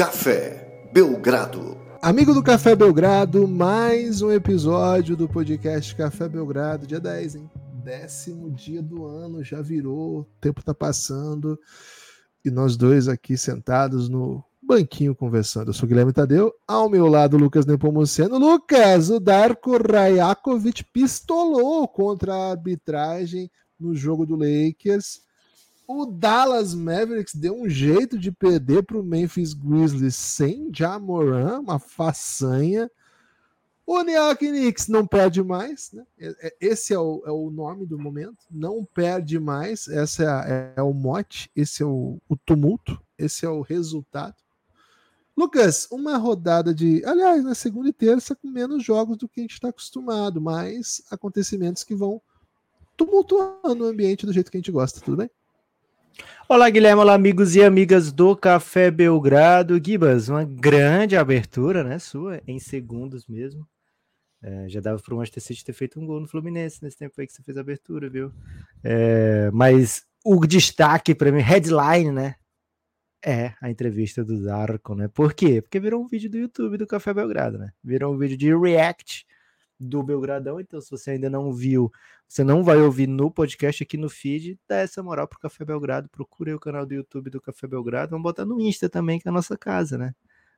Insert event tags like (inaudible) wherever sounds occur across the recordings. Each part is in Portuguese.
Café Belgrado. Amigo do Café Belgrado, mais um episódio do podcast Café Belgrado, dia 10, hein? Décimo dia do ano, já virou, o tempo tá passando e nós dois aqui sentados no banquinho conversando. Eu sou Guilherme Tadeu, ao meu lado Lucas Nepomuceno. Lucas, o Darko Rajakovic pistolou contra a arbitragem no jogo do Lakers. O Dallas Mavericks deu um jeito de perder para o Memphis Grizzlies sem Jamoran, uma façanha. O New York Knicks não perde mais, né? Esse é o, é o nome do momento. Não perde mais. Esse é, é o mote, esse é o, o tumulto, esse é o resultado. Lucas, uma rodada de. Aliás, na segunda e terça, com menos jogos do que a gente está acostumado, mas acontecimentos que vão tumultuando o ambiente do jeito que a gente gosta, tudo bem? Olá, Guilherme, olá, amigos e amigas do Café Belgrado. Gibas, uma grande abertura, né? Sua, em segundos mesmo. É, já dava para o Manchester City ter feito um gol no Fluminense nesse tempo aí que você fez a abertura, viu? É, mas o destaque para mim, headline, né? É a entrevista do Zarco, né? Por quê? Porque virou um vídeo do YouTube do Café Belgrado, né? Virou um vídeo de react do Belgradão. Então, se você ainda não viu, você não vai ouvir no podcast aqui no feed, dá essa moral pro Café Belgrado. Procure o canal do YouTube do Café Belgrado. Vamos botar no Insta também, que é a nossa casa, né?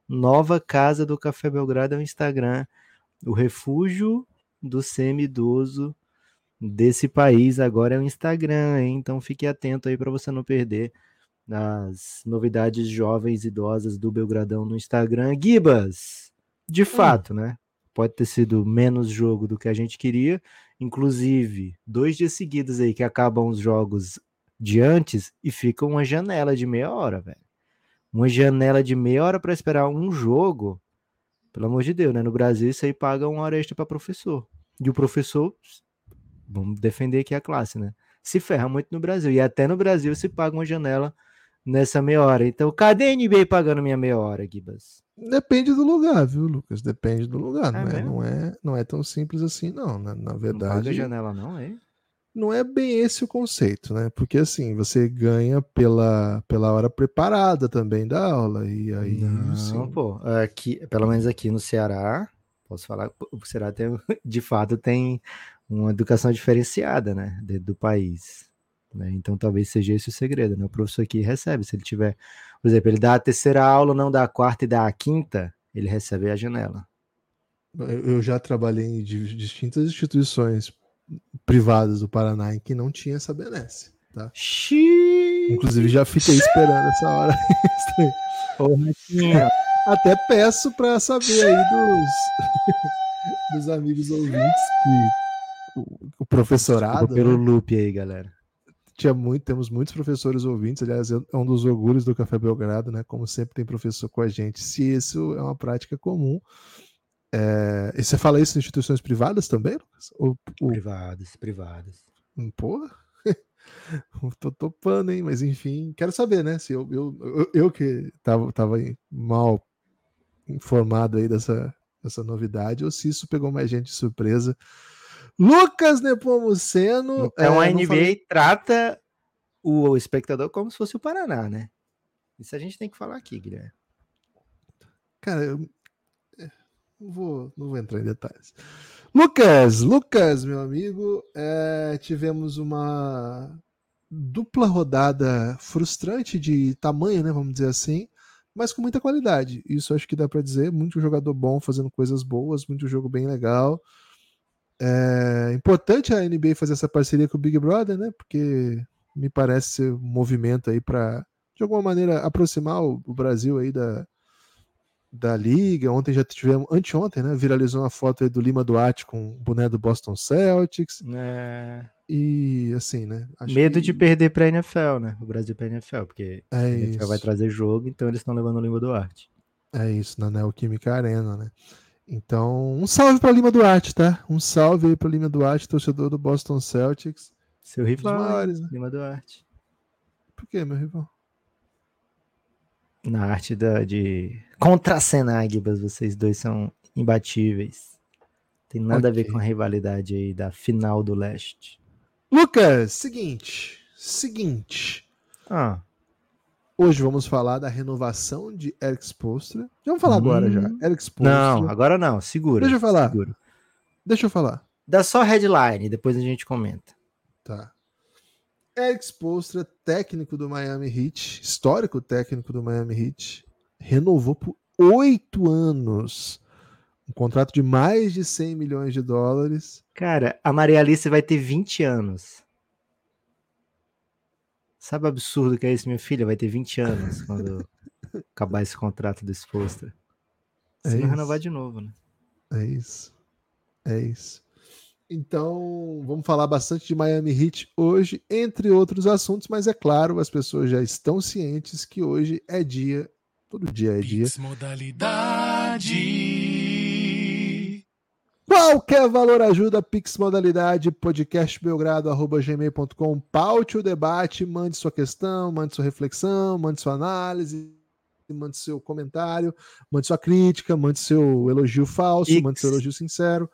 Nova casa do Café Belgrado é o Instagram. O refúgio do semi-idoso desse país agora é o Instagram, hein? Então fique atento aí para você não perder as novidades jovens idosas do Belgradão no Instagram. Gibas, de hum. fato, né? Pode ter sido menos jogo do que a gente queria. Inclusive, dois dias seguidos aí que acabam os jogos de antes e fica uma janela de meia hora, velho. Uma janela de meia hora para esperar um jogo. Pelo amor de Deus, né? No Brasil, isso aí paga uma hora extra para professor. E o professor, vamos defender aqui a classe, né? Se ferra muito no Brasil. E até no Brasil se paga uma janela nessa meia hora. Então, cadê a NBA pagando minha meia hora, Gibas? Depende do lugar, viu, Lucas? Depende do lugar. É não, é, não, é, não é tão simples assim, não. Na, na verdade. Não paga janela, não, é? Não é bem esse o conceito, né? Porque assim, você ganha pela, pela hora preparada também da aula. E aí. Não, sim. pô. Aqui, pelo menos aqui no Ceará, posso falar, o Ceará tem, (laughs) de fato tem uma educação diferenciada, né? do país. Né? Então talvez seja esse o segredo, né? O professor aqui recebe, se ele tiver, por exemplo, ele dá a terceira aula, não dá a quarta e dá a quinta, ele recebe a janela. Eu já trabalhei em distintas instituições privadas do Paraná em que não tinha essa benesse, tá? Xiii. Inclusive já fiquei esperando essa hora. (laughs) Até peço para saber aí dos, dos amigos ouvintes que o, o professorado. Desculpa pelo né? loop aí, galera tinha muito, temos muitos professores ouvintes, aliás, é um dos orgulhos do Café Belgrado, né? Como sempre tem professor com a gente, se isso é uma prática comum. É... E você fala isso em instituições privadas também, Lucas? Ou, ou... Privadas, privadas. Hum, Porra, (laughs) tô topando, hein? Mas enfim, quero saber, né? Se eu, eu, eu, eu que tava, tava mal informado aí dessa, dessa novidade, ou se isso pegou mais gente de surpresa. Lucas Nepomuceno. Então é, a NBA falei... trata o espectador como se fosse o Paraná, né? Isso a gente tem que falar aqui, Guilherme. Cara, eu é, não vou, não vou entrar em detalhes. Lucas, Lucas, meu amigo, é, tivemos uma dupla rodada frustrante de tamanho, né? Vamos dizer assim, mas com muita qualidade. Isso acho que dá para dizer. Muito jogador bom fazendo coisas boas, muito jogo bem legal. É importante a NBA fazer essa parceria com o Big Brother, né? Porque me parece ser um movimento aí para, de alguma maneira, aproximar o, Brasil aí da, da liga. Ontem já tivemos, anteontem, né? Viralizou uma foto aí do Lima Duarte com o boné do Boston Celtics. É. E assim, né? Medo que... de perder para a NFL, né? O Brasil para a NFL, porque é a NFL isso. vai trazer jogo, então eles estão levando o Lima Duarte. É isso, na Neoquímica Arena, né? Então, um salve para Lima Duarte, tá? Um salve aí para Lima Duarte, torcedor do Boston Celtics. Seu rival, maiores, né? Lima Duarte. Por que, meu rival? Na arte da, de contracenar, Gibas, vocês dois são imbatíveis. Tem nada okay. a ver com a rivalidade aí da final do leste. Lucas, seguinte. Seguinte. Ah. Hoje vamos falar da renovação de Eric Spolstra. Já vamos falar hum, agora já. Eric Spolstra. Não, agora não. Segura. Deixa eu falar. Segura. Deixa eu falar. Dá só headline, depois a gente comenta. Tá. Eric Spolstra, técnico do Miami Heat, histórico técnico do Miami Heat, renovou por oito anos. Um contrato de mais de 100 milhões de dólares. Cara, a Maria Alice vai ter 20 anos. Sabe o absurdo que é isso? Minha filha vai ter 20 anos quando acabar esse contrato do. Você é vai renovar de novo, né? É isso. É isso. Então, vamos falar bastante de Miami Heat hoje, entre outros assuntos, mas é claro, as pessoas já estão cientes que hoje é dia, todo dia é dia. Modalidade. Qualquer valor ajuda, Pix Modalidade, podcastbelgrado.gmail.com. Paute o debate, mande sua questão, mande sua reflexão, mande sua análise, mande seu comentário, mande sua crítica, mande seu elogio falso, Pix. mande seu elogio sincero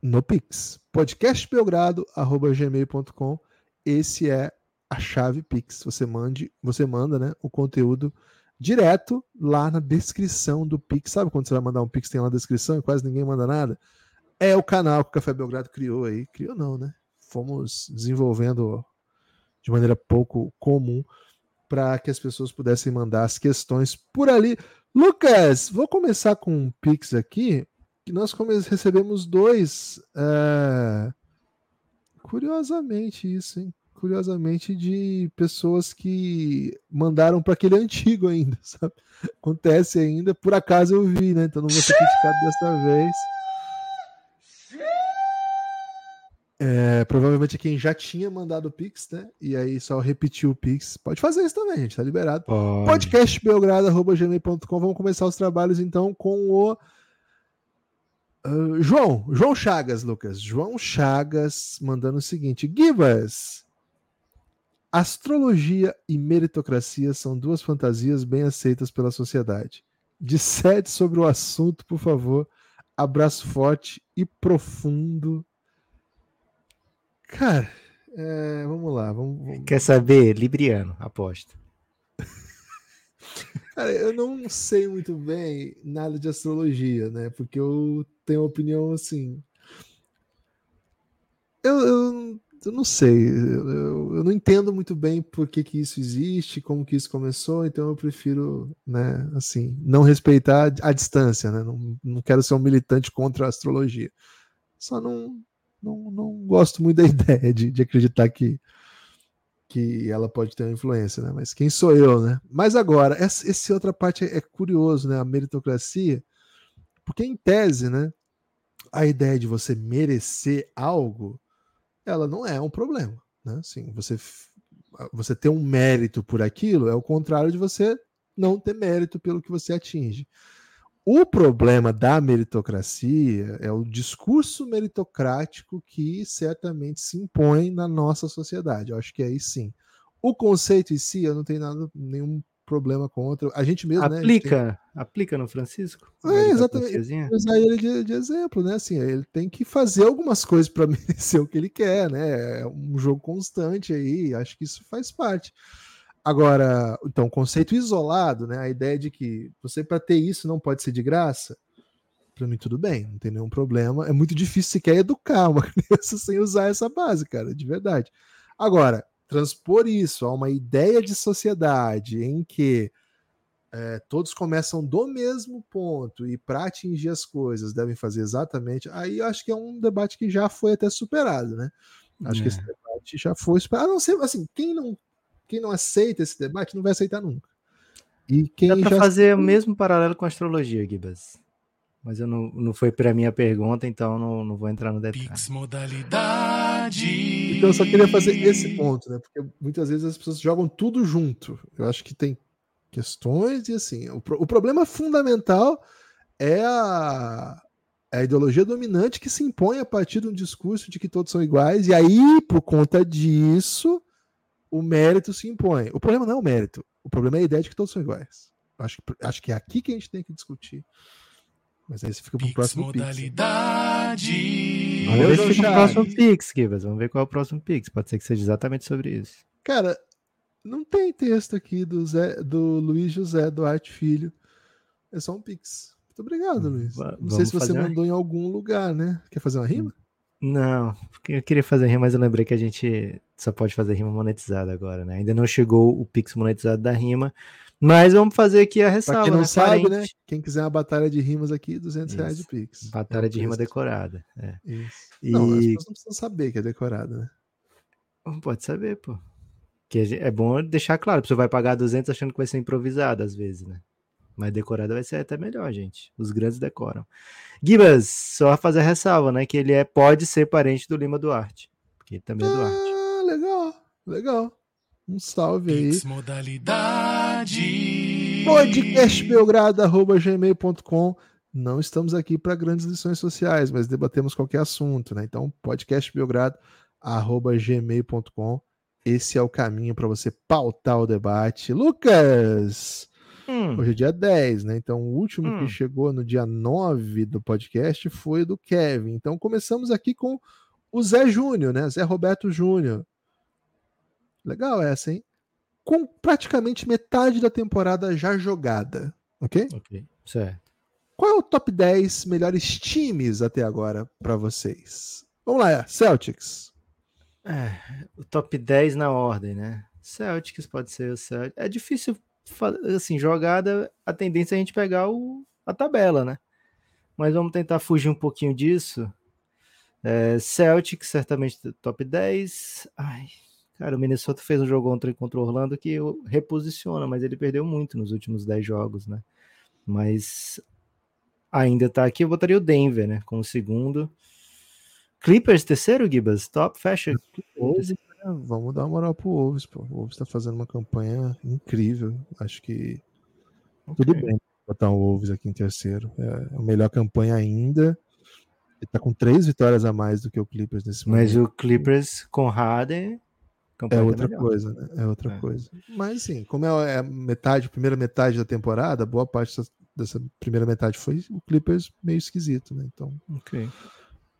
no Pix. podcastbelgrado@gmail.com. Esse é a chave Pix. Você mande, você manda, né, o conteúdo direto lá na descrição do Pix. Sabe quando você vai mandar um Pix tem lá na descrição e quase ninguém manda nada? É o canal que o Café Belgrado criou aí. Criou não, né? Fomos desenvolvendo de maneira pouco comum para que as pessoas pudessem mandar as questões por ali. Lucas, vou começar com um Pix aqui que nós recebemos dois. É... Curiosamente, isso, hein? Curiosamente, de pessoas que mandaram para aquele (laughs) antigo ainda, sabe? Acontece ainda, por acaso eu vi, né? Então não vou ser criticado dessa vez. É, provavelmente quem já tinha mandado o Pix, né? E aí só repetiu o Pix. Pode fazer isso também, gente, tá liberado. Pode. Podcastbelgrado.gmail.com. Vamos começar os trabalhos então com o Uh, João, João Chagas, Lucas. João Chagas mandando o seguinte: Gibas, astrologia e meritocracia são duas fantasias bem aceitas pela sociedade. Dissete sobre o assunto, por favor. Abraço forte e profundo. Cara, é, vamos lá. Vamos, vamos... Quer saber? Libriano, aposto. (laughs) Cara, eu não sei muito bem nada de astrologia, né? Porque eu tenho uma opinião assim. Eu, eu, eu não sei, eu, eu, não entendo muito bem por que, que isso existe, como que isso começou, então eu prefiro, né, assim, não respeitar a distância, né? Não, não quero ser um militante contra a astrologia. Só não, não, não gosto muito da (laughs) ideia de, de acreditar que que ela pode ter uma influência, né? Mas quem sou eu, né? Mas agora, essa, essa outra parte é, é curioso, né? A meritocracia, porque em tese, né? A ideia de você merecer algo, ela não é um problema, né? Assim, você você ter um mérito por aquilo é o contrário de você não ter mérito pelo que você atinge. O problema da meritocracia é o discurso meritocrático que certamente se impõe na nossa sociedade. Eu acho que aí sim. O conceito em si, eu não tenho nada, nenhum problema contra. A gente mesmo, aplica, né? Tem... Aplica no Francisco? É, exatamente. Usar ele de, de, exemplo, né? Assim, ele tem que fazer algumas coisas para (laughs) merecer o que ele quer, né? É um jogo constante aí, acho que isso faz parte. Agora, então, conceito isolado, né? A ideia de que você para ter isso não pode ser de graça, para mim tudo bem, não tem nenhum problema. É muito difícil sequer educar uma (laughs) criança sem usar essa base, cara, de verdade. Agora, transpor isso a uma ideia de sociedade em que é, todos começam do mesmo ponto e para atingir as coisas devem fazer exatamente. Aí eu acho que é um debate que já foi até superado, né? Acho é. que esse debate já foi superado. A não ser assim, quem não quem não aceita esse debate não vai aceitar nunca. E quem Dá para já... fazer o mesmo paralelo com a astrologia, Gibas. Mas eu não, não foi para minha pergunta, então não, não vou entrar no detalhe. modalidade. Então eu só queria fazer esse ponto, né? Porque muitas vezes as pessoas jogam tudo junto. Eu acho que tem questões e assim. O, o problema fundamental é a, é a ideologia dominante que se impõe a partir de um discurso de que todos são iguais, e aí, por conta disso, o mérito se impõe. O problema não é o mérito, o problema é a ideia de que todos são iguais. Acho que, acho que é aqui que a gente tem que discutir. Mas aí você fica pro próximo modalidade. Pix. Valeu, Vamos ver o próximo Pix, Kivas. Vamos ver qual é o próximo Pix. Pode ser que seja exatamente sobre isso. Cara, Não tem texto aqui do, Zé, do Luiz José Duarte Filho. É só um pix. Muito obrigado, Luiz. Va- Não sei se vamos você uma- mandou em algum lugar, né? Quer fazer uma rima? Não, porque eu queria fazer rima, mas eu lembrei que a gente só pode fazer rima monetizada agora, né? Ainda não chegou o Pix monetizado da rima, mas vamos fazer aqui a Pra ressalva, quem não né? sabe, né? Quem quiser uma batalha de rimas aqui, 200 reais de Isso. pix. Batalha É de rima decorada. É. Isso. E Não, as pessoas não precisam saber que é decorada, né? pode saber, pô. Que é bom deixar claro, a pessoa vai pagar 200 achando que vai ser improvisada às vezes, né? Mas decorada vai ser até melhor, gente. Os grandes decoram. Gibas, só fazer a ressalva, né? Que ele é, pode ser parente do Lima Duarte. Porque ele também é Duarte. Ah, legal, legal. Um salve aí. Pix modalidade. podcastbelgrado.gmail.com Não estamos aqui para grandes lições sociais, mas debatemos qualquer assunto, né? Então, podcastbelgrado.gmail.com Esse é o caminho para você pautar o debate. Lucas! Hum, Hoje é dia 10, né? Então, o último Hum. que chegou no dia 9 do podcast foi do Kevin. Então, começamos aqui com o Zé Júnior, né? Zé Roberto Júnior. Legal essa, hein? Com praticamente metade da temporada já jogada, ok? ok, certo. Qual é o top 10 melhores times até agora para vocês? Vamos lá, Celtics. É, o top 10 na ordem, né? Celtics pode ser o Celtics. É difícil, assim, jogada, a tendência é a gente pegar o, a tabela, né? Mas vamos tentar fugir um pouquinho disso. É, Celtics, certamente top 10. Ai, cara, o Minnesota fez um jogo ontem contra o Orlando que reposiciona, mas ele perdeu muito nos últimos 10 jogos, né? Mas ainda tá aqui, eu botaria o Denver, né? Como segundo. Clippers, terceiro, Gibas? Top, fecha. Wolves, né? Vamos dar uma moral pro Wolves, pô. O Wolves tá fazendo uma campanha incrível. Acho que tudo Ok. bem botar o Wolves aqui em terceiro. É a melhor campanha ainda. Ele tá com três vitórias a mais do que o Clippers nesse Mas momento. o Clippers com Harden, É campanha tá outra melhor. coisa, né? É outra É. coisa. Mas assim, como é a metade, primeira metade da temporada, boa parte dessa, primeira metade foi o Clippers meio esquisito, né? Então. Ok.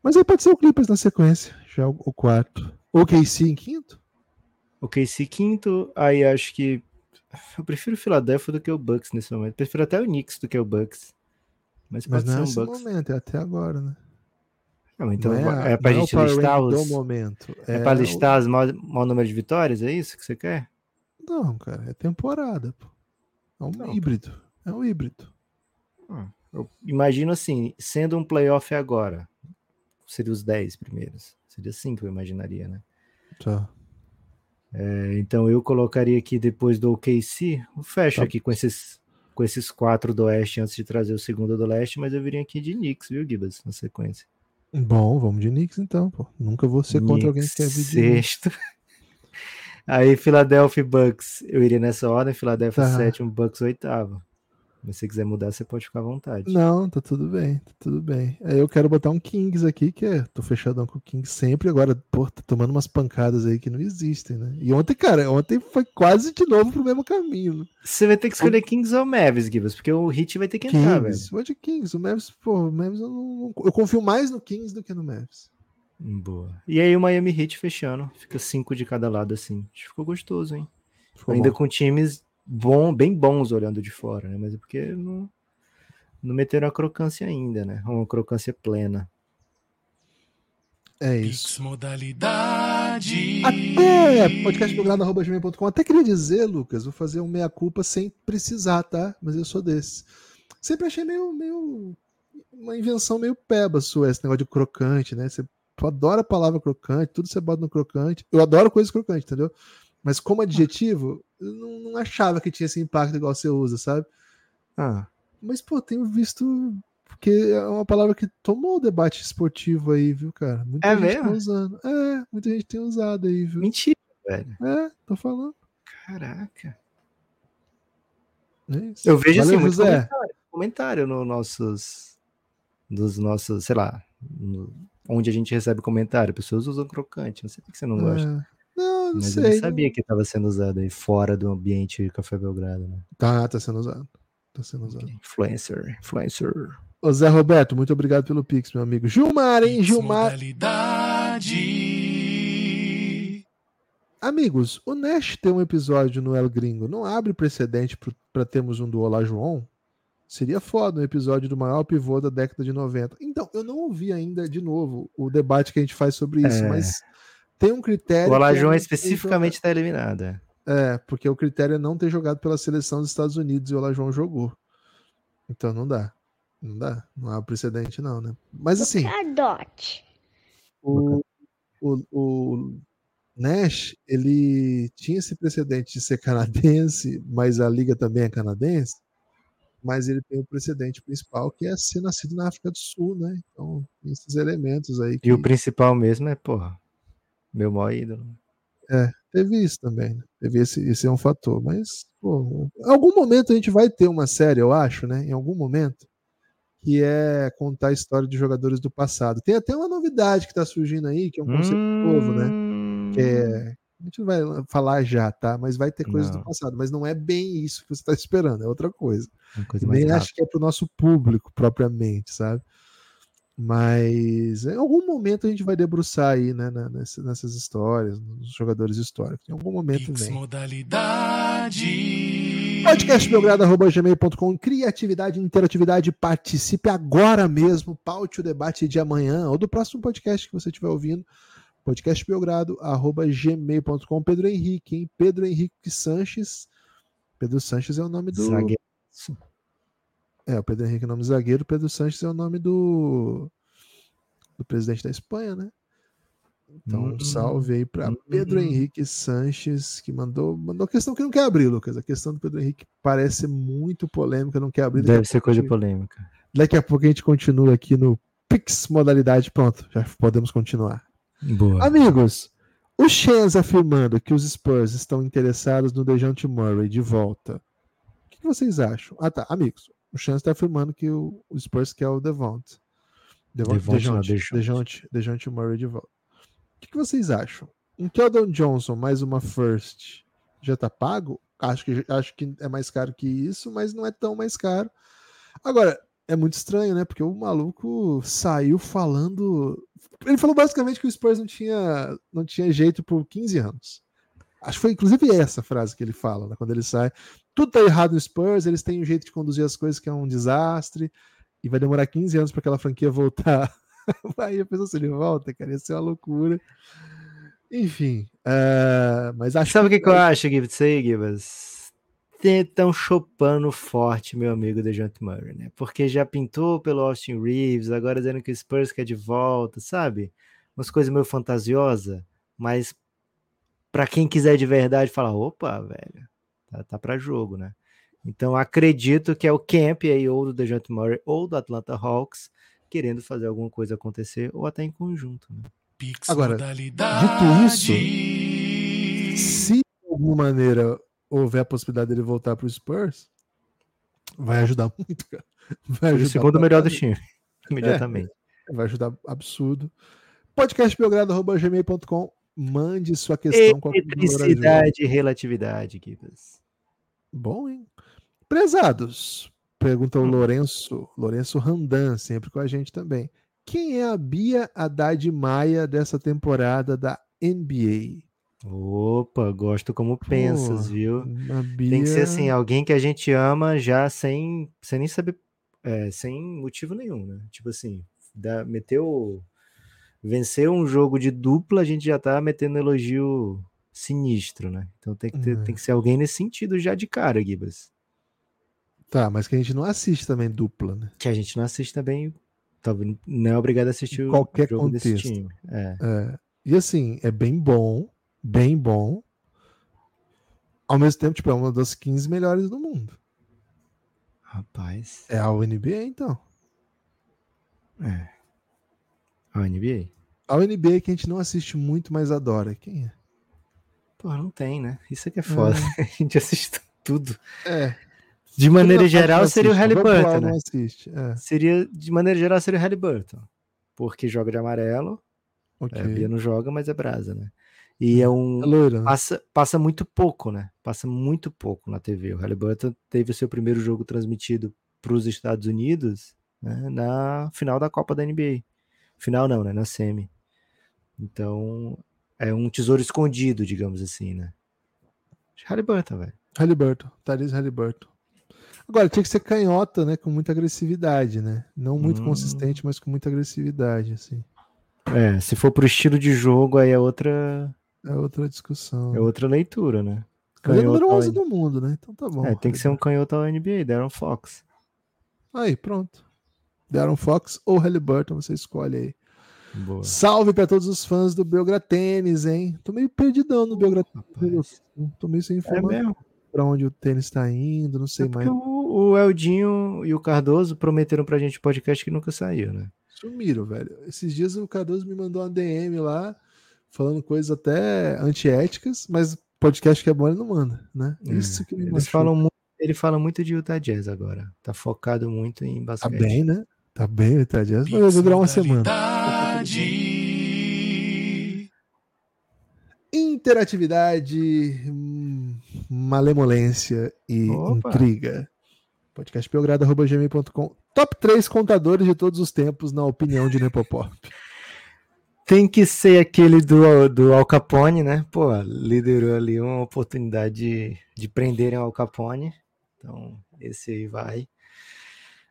Mas aí pode ser o Clippers na sequência, já o, o quarto. O KC em quinto? O KC quinto, aí acho que eu prefiro o Philadelphia do que o Bucks nesse momento. Prefiro até o Knicks do que o Bucks. Mas Mas pode não é ser um Bucks. momento, é até agora, né? Não, então não é, a- pra não é o gente listar os. momento. É, pra o- listar os maior, maior número de vitórias, é isso que você quer? Não, cara, é temporada, pô. É um Não, híbrido. É um híbrido. Eu imagino assim, sendo um playoff agora, seria os 10 primeiros. Seria assim que eu imaginaria, né? Tá. É, então eu colocaria aqui depois do OKC, eu fecho Tá. aqui com esses com esses quatro do Oeste antes de trazer o segundo do Leste, mas eu viria aqui de Knicks, viu, Gibas, na sequência. Bom, vamos de Knicks então, pô. Nunca vou ser contra alguém que quer vir sexto. (laughs) Aí Philadelphia Bucks, eu iria nessa ordem, Philadelphia Tá. sétimo, Bucks oitavo. Mas se você quiser mudar, você pode ficar à vontade. Não, tá tudo bem, tá tudo bem. Aí eu quero botar um Kings aqui, que é, tô fechadão com o Kings sempre, agora, pô, tá tomando umas pancadas aí que não existem, né? E ontem, cara, ontem foi quase de novo pro mesmo caminho. né? Você vai ter que escolher Kings ou Mavis, Gibas, porque o Hit vai ter que entrar, velho. Kings, vou de Kings. O Mavs, pô, o Mavs eu, não, eu confio mais no Kings do que no Mavs. Boa. E aí o Miami Heat fechando, fica cinco de cada lado assim. Ficou gostoso, hein? Ficou Ainda bom. com times bom, bem bons olhando de fora, né? Mas é porque não, não meteram a crocância ainda, né? Uma crocância plena. É Pix isso. modalidade. Até podcastprogrado.gmail.com. Até queria dizer, Lucas, vou fazer um meia-culpa sem precisar, tá? Mas eu sou desse. Sempre achei meio, meio uma invenção meio peba sua, esse negócio de crocante, né? Você adora a palavra crocante, tudo você bota no crocante. Eu adoro coisas crocantes, entendeu? Mas como adjetivo, eu não, não achava que tinha esse impacto igual você usa, sabe? Ah, Mas, pô, tenho visto. Porque é uma palavra que tomou o debate esportivo aí, viu, cara? Muita É gente mesmo? tá usando. É, muita gente tem usado aí, viu? mentira, velho. É, tô falando. Caraca. É. Eu vejo Valeu, assim, muito comentário, comentário no nossos. Dos nossos, sei lá, no- onde a gente recebe comentário. Pessoas usam crocante. Não sei por que você não gosta. Não, Mas sei. eu não sabia que estava sendo usado aí fora do ambiente Café Belgrado, né? Tá, tá sendo usado. Tá sendo usado. Influencer, influencer. Ô Zé Roberto, muito obrigado pelo Pix, meu amigo. Gilmar, hein? Gilmar. modalidade. Amigos, o Nash tem um episódio no El Gringo. Não abre precedente para termos um do Olá João? Seria foda um episódio do maior pivô da década de 90. Então, eu não ouvi ainda, de novo, o debate que a gente faz sobre isso, É. mas tem um critério. O que é especificamente está eliminado. é. É, porque o critério é não ter jogado pela seleção dos Estados Unidos e o Olajuwon jogou. Então não dá. Não dá. Não há precedente, não, né? Mas assim. O, o, o Nash, ele tinha esse precedente de ser canadense, mas a liga também é canadense, mas ele tem o precedente principal que é ser nascido na África do Sul, né? Então, tem esses elementos aí que E o principal mesmo é, porra, meu maior ídolo. teve isso também, né? Teve esse, esse é um fator, mas pô, em algum momento a gente vai ter uma série, eu acho, né? Em algum momento que é contar a história de jogadores do passado. Tem até uma novidade que está surgindo aí, que é um conceito novo, né? Hum, que é- a gente não vai falar já, tá? Mas vai ter coisas do passado. Mas não é bem isso que você está esperando, é outra coisa. Nem rápida. acho que é para o nosso público propriamente, sabe? Mas em algum momento a gente vai debruçar aí, né, na- nessa- nessas histórias, nos jogadores históricos. Em algum momento Pix vem. modalidade. Podcastbelgrado.gmail.com Criatividade, interatividade, participe agora mesmo, paute o debate de amanhã ou do próximo podcast que você estiver ouvindo. Podcastbelgrado.gmail.com Pedro Henrique, hein? Pedro Henrique Sanches. Pedro Sanches é o nome do. Zagueiro. É, o Pedro Henrique é o nome do zagueiro, Pedro Sanches é o nome do, do presidente da Espanha, né? Então, um Hum, salve aí para hum. Pedro Henrique Sanches, que mandou, mandou questão que não quer abrir, Lucas. A questão do Pedro Henrique parece muito polêmica, não quer abrir. Deve ser coisa gente- polêmica. Daqui a pouco a gente continua aqui no Pix modalidade. Pronto, já podemos continuar. Boa. Amigos, o Shens afirmando que os Spurs estão interessados no DeJounte Murray de volta. O que vocês acham? Ah, tá. Amigos, o Shens está afirmando que o, o Spurs quer o Devont. Devont, DeJounte, DeJounte. DeJounte, DeJounte Murray de volta. O que, que vocês acham? Um Keldon Johnson mais uma first já tá pago? Acho que, acho que é mais caro que isso, mas não é tão mais caro. Agora, é muito estranho, né? Porque o maluco saiu falando. Ele falou basicamente que o Spurs não tinha, não tinha jeito por 15 anos. Acho que foi inclusive essa frase que ele fala, né, quando ele sai. Tudo tá errado no Spurs, eles têm um jeito de conduzir as coisas que é um desastre, e vai demorar 15 anos para aquela franquia voltar. (laughs) Aí a pessoa se ele volta, cara, ia ser uma loucura. Enfim, eh, mas acho Sabe o que, que eu acho, Gibbs? Isso aí, Gibbs? Estão chopando forte, meu amigo DeJounte Murray, né? Porque já pintou pelo Austin Reeves, agora dizendo que o Spurs quer de volta, sabe? Umas coisas meio fantasiosas, mas para quem quiser de verdade, fala, opa, velho, tá, tá para jogo, né? Então acredito que é o camp aí, ou do DeJounte Murray, ou do Atlanta Hawks, querendo fazer alguma coisa acontecer, ou até em conjunto, né? Pix Agora, modalidade. se de alguma maneira houver a possibilidade dele voltar para o Spurs, vai ajudar muito, cara. Vai O ajudar segundo pra melhor do time, (laughs) imediatamente. Vai ajudar absurdo. Podcastbelgrado.gmail.com Mande sua questão com a Eletricidade e relatividade, Gibbs. Bom, hein? Prezados, pergunta o Hum. Lourenço, Lourenço Randan, sempre com a gente também. Quem é a Bia Haddad Maia dessa temporada da NBA? Opa, gosto como pensas, Pô, viu? Bia... Tem que ser assim, alguém que a gente ama já sem, sem nem saber, é, sem motivo nenhum, né? Tipo assim, dá, meteu, venceu um jogo de dupla, a gente já tá metendo elogio sinistro, né? Então tem que, ter, É. tem que ser alguém nesse sentido já de cara, Gibas. Tá, mas que a gente não assiste também dupla, né? Que a gente não assiste também, não é obrigado a assistir o qualquer jogo desse contexto. time. É. É, e assim, é bem bom, bem bom. Ao mesmo tempo, tipo, é uma das 15 melhores do mundo. Rapaz, É a UNBA, então. é. A NBA. A UNBA que a gente não assiste muito, mas adora. Quem é? Pô, não tem, né? Isso é que é foda. (laughs) A gente assiste tudo. É. De maneira geral, seria o Halliburton, né? assiste. É, Seria, de maneira geral, seria o Halliburton. Porque joga de amarelo. ok. É, a Bia não joga, mas é brasa, né? E é um. É loira, né? Passa, passa muito pouco, né? Passa muito pouco na TV. O Halliburton teve o seu primeiro jogo transmitido para os Estados Unidos né, na final da Copa da NBA. Final não, né? Na semi. Então, é um tesouro escondido, digamos assim, né? Halliburton, velho. Halliburton, Tyrese Halliburton. Agora, tinha que ser canhota, né? Com muita agressividade, né? Não muito Hum. consistente, mas com muita agressividade, assim. É, se for pro estilo de jogo, aí é outra, É outra discussão. é outra leitura, né? É o número Canhoto 11 ao- do mundo, né? Então tá bom. É, tem que ser um canhoto ao NBA, Darren Fox. Aí, pronto. Darren Fox ou Halliburton, você escolhe aí. Boa. Salve para todos os fãs do Belgra Tênis, hein? Tô meio perdidão no Belgra. Tênis. Tô meio sem É informação mesmo? pra onde o tênis tá indo, não sei É mais. o, o Eldinho e o Cardoso prometeram pra gente podcast que nunca saiu, né? Sumiram, velho. Esses dias o Cardoso me mandou uma DM lá, falando coisas até antiéticas, mas podcast que é bom ele não manda, né? É, Isso que me Eles machuca. falam muito, ele fala muito de Utah Jazz agora. Tá focado muito em Tá basquete. bem, né? Tá bem, Jazz, mas vai durar uma semana. Interatividade, malemolência e Opa. intriga. Podcastbelgrado.gmail.com Top 3 contadores de todos os tempos, na opinião de Nepopop. Tem que ser aquele do, do Al Capone, né? Pô, liderou ali uma oportunidade de, de prenderem o Al Capone. Então, esse aí vai.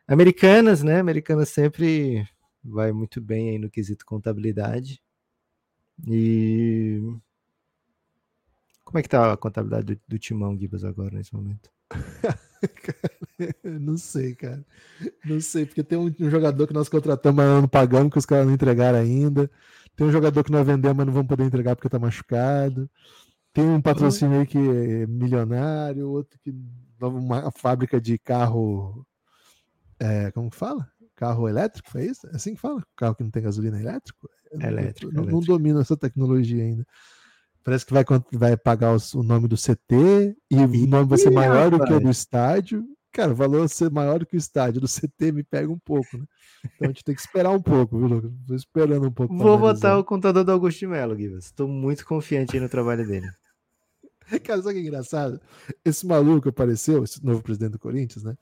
Americanas, né? Americanas sempre vai muito bem aí no quesito contabilidade. E. Como é que tá a contabilidade do, do Timão Gibas agora nesse momento? (laughs) Não sei, cara. Não sei, porque tem um, um jogador que nós contratamos, mas não pagamos, que os caras não entregaram ainda. Tem um jogador que nós vendemos, mas não vamos poder entregar porque tá machucado. Tem um patrocínio aí que é milionário, outro que uma fábrica de carro. É, como que fala? Carro elétrico, foi isso? É assim que fala? Carro que não tem gasolina é elétrico? Elétrico, não, não domino essa tecnologia ainda. Parece que vai, vai pagar os- o nome do CT e o nome vai ser maior do que o do estádio. Cara, o valor ser maior do que o estádio do CT me pega um pouco, né? Então a gente tem que esperar um pouco, viu, Lucas? Tô esperando um pouco. Vou analisar. botar o contador do Augusto de Melo, Gibas. Estou muito confiante aí no trabalho dele. (laughs) Cara, sabe que é engraçado? Esse maluco apareceu, esse novo presidente do Corinthians, né?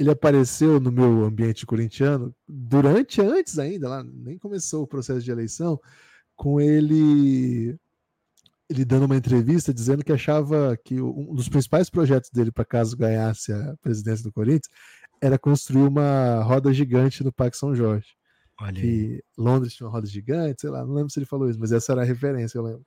Ele apareceu no meu ambiente corintiano durante, antes ainda, lá, nem começou o processo de eleição, com ele ele dando uma entrevista dizendo que achava que um dos principais projetos dele para caso ganhasse a presidência do Corinthians era construir uma roda gigante no Parque São Jorge. Olha que Londres tinha uma roda gigante, sei lá, não lembro se ele falou isso, mas essa era a referência, eu lembro.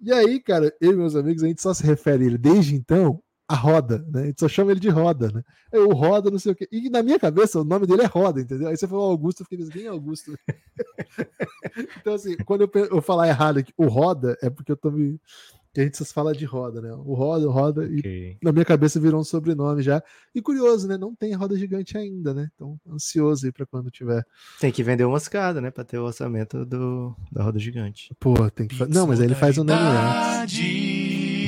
E aí, cara, eu e meus amigos, a gente só se refere a ele desde então a roda, né? A gente só chama ele de roda, né? É o roda, não sei o quê. E na minha cabeça, o nome dele é roda, entendeu? Aí você falou Augusto, eu fiquei pensando, quem é Augusto? (laughs) então, assim, quando eu, eu falar errado aqui, o roda, é porque eu tô me. Que a gente só fala de roda, né? O roda, o roda, e Ok. na minha cabeça virou um sobrenome já. E curioso, né? Não tem roda gigante ainda, né? Então, ansioso aí pra quando tiver. Tem que vender uma escada, né? Pra ter o orçamento do, da roda gigante. Pô, tem que fazer. Não, mas aí ele faz o name rights.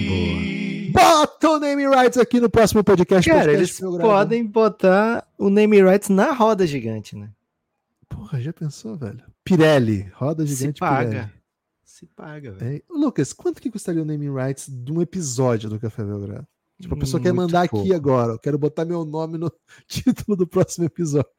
Modalidade. Bota o name rights aqui no próximo podcast. Cara, podcast eles podem botar o name rights na roda gigante, né? Porra, já pensou, velho? Pirelli, roda Se gigante paga. Pirelli. Se paga, velho. É. Lucas, quanto que custaria o naming rights de um episódio do Café Belgrado? Tipo, a pessoa quer Muito mandar aqui pouco. agora. Eu quero botar meu nome no (laughs) título do próximo episódio.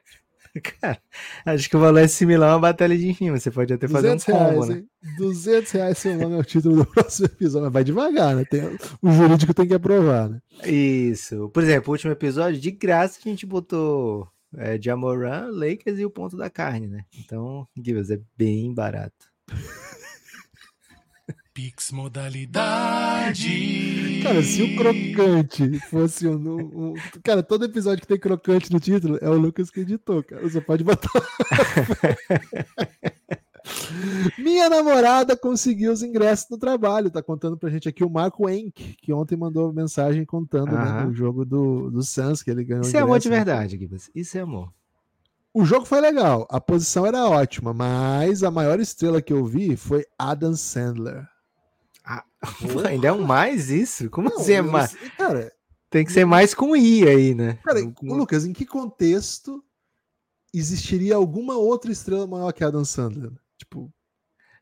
(laughs) Cara, acho que o valor é similar a uma batalha de rima. Você pode até fazer um 200 reais, combo, né? hein? 200 reais seu nome é o título do (laughs) próximo episódio. Mas vai devagar, né? Tem, o jurídico tem que aprovar, né? Isso. Por exemplo, o último episódio, de graça, a gente botou é, Jamoran, Lakers e o ponto da carne, né? Então, Gibbs, é bem barato. Pix modalidade. Cara, se o crocante fosse um, um- Cara, todo episódio que tem crocante no título é o Lucas que editou, cara. Você pode botar. (laughs) Minha namorada conseguiu os ingressos no trabalho. Tá contando pra gente aqui o Marco Enck, que ontem mandou mensagem contando né, o jogo do, do Suns, que ele ganhou Isso é amor de ingresso, né? verdade, Gibbs. Isso é amor. O jogo foi legal, a posição era ótima, mas a maior estrela que eu vi foi Adam Sandler. Ainda é um mais isso? Como Não, assim é mais? Cara, Tem que ser mais com I aí, né? Cara, ô, Lucas, em que contexto existiria alguma outra estrela maior que Adam Sandler? Tipo,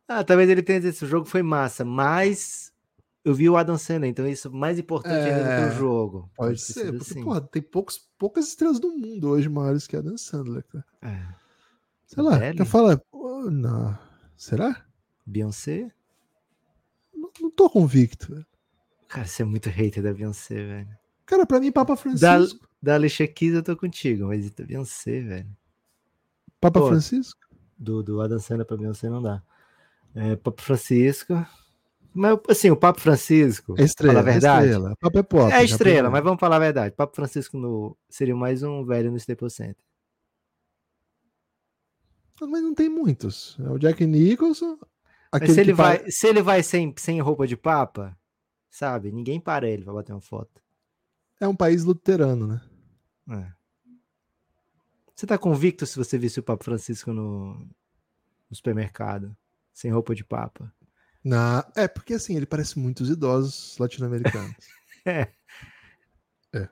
Ah, talvez ele tenha dito, esse jogo foi massa, mas eu vi o Adam Sandler, então isso é mais importante ainda do que É, o jogo. pode, ter ser, porque, assim. porra, tem poucos, poucas estrelas do mundo hoje maiores que Adam Sandler, cara. É. Sei lá, quer falar. oh, não. Será? Beyoncé? Tô convicto. Cara, você é muito hater da Beyoncé, velho. Cara, pra mim, Papa Da, Francisco. da Alicia Keys eu tô contigo, mas da Beyoncé, velho. Papa Pô. Francisco? Do, do Adam Sandler pra Beyoncé não dá. É, Papa Francisco. Mas, assim, o Papa Francisco, É estrela. a verdade, É estrela. Papa é pop. é estrela, mas vamos falar a verdade. Papa Francisco no, seria mais um velho no Staples Center. Mas não tem muitos. É o Jack Nicholson. Mas se ele, vai, se ele vai sem, sem roupa de Papa, sabe? Ninguém para ele pra bater uma foto. É um país luterano, né? É. Você tá convicto se você visse o Papa Francisco no, no supermercado, sem roupa de Papa? Na... É, porque assim, ele parece muitos idosos latino-americanos. (laughs) É. É.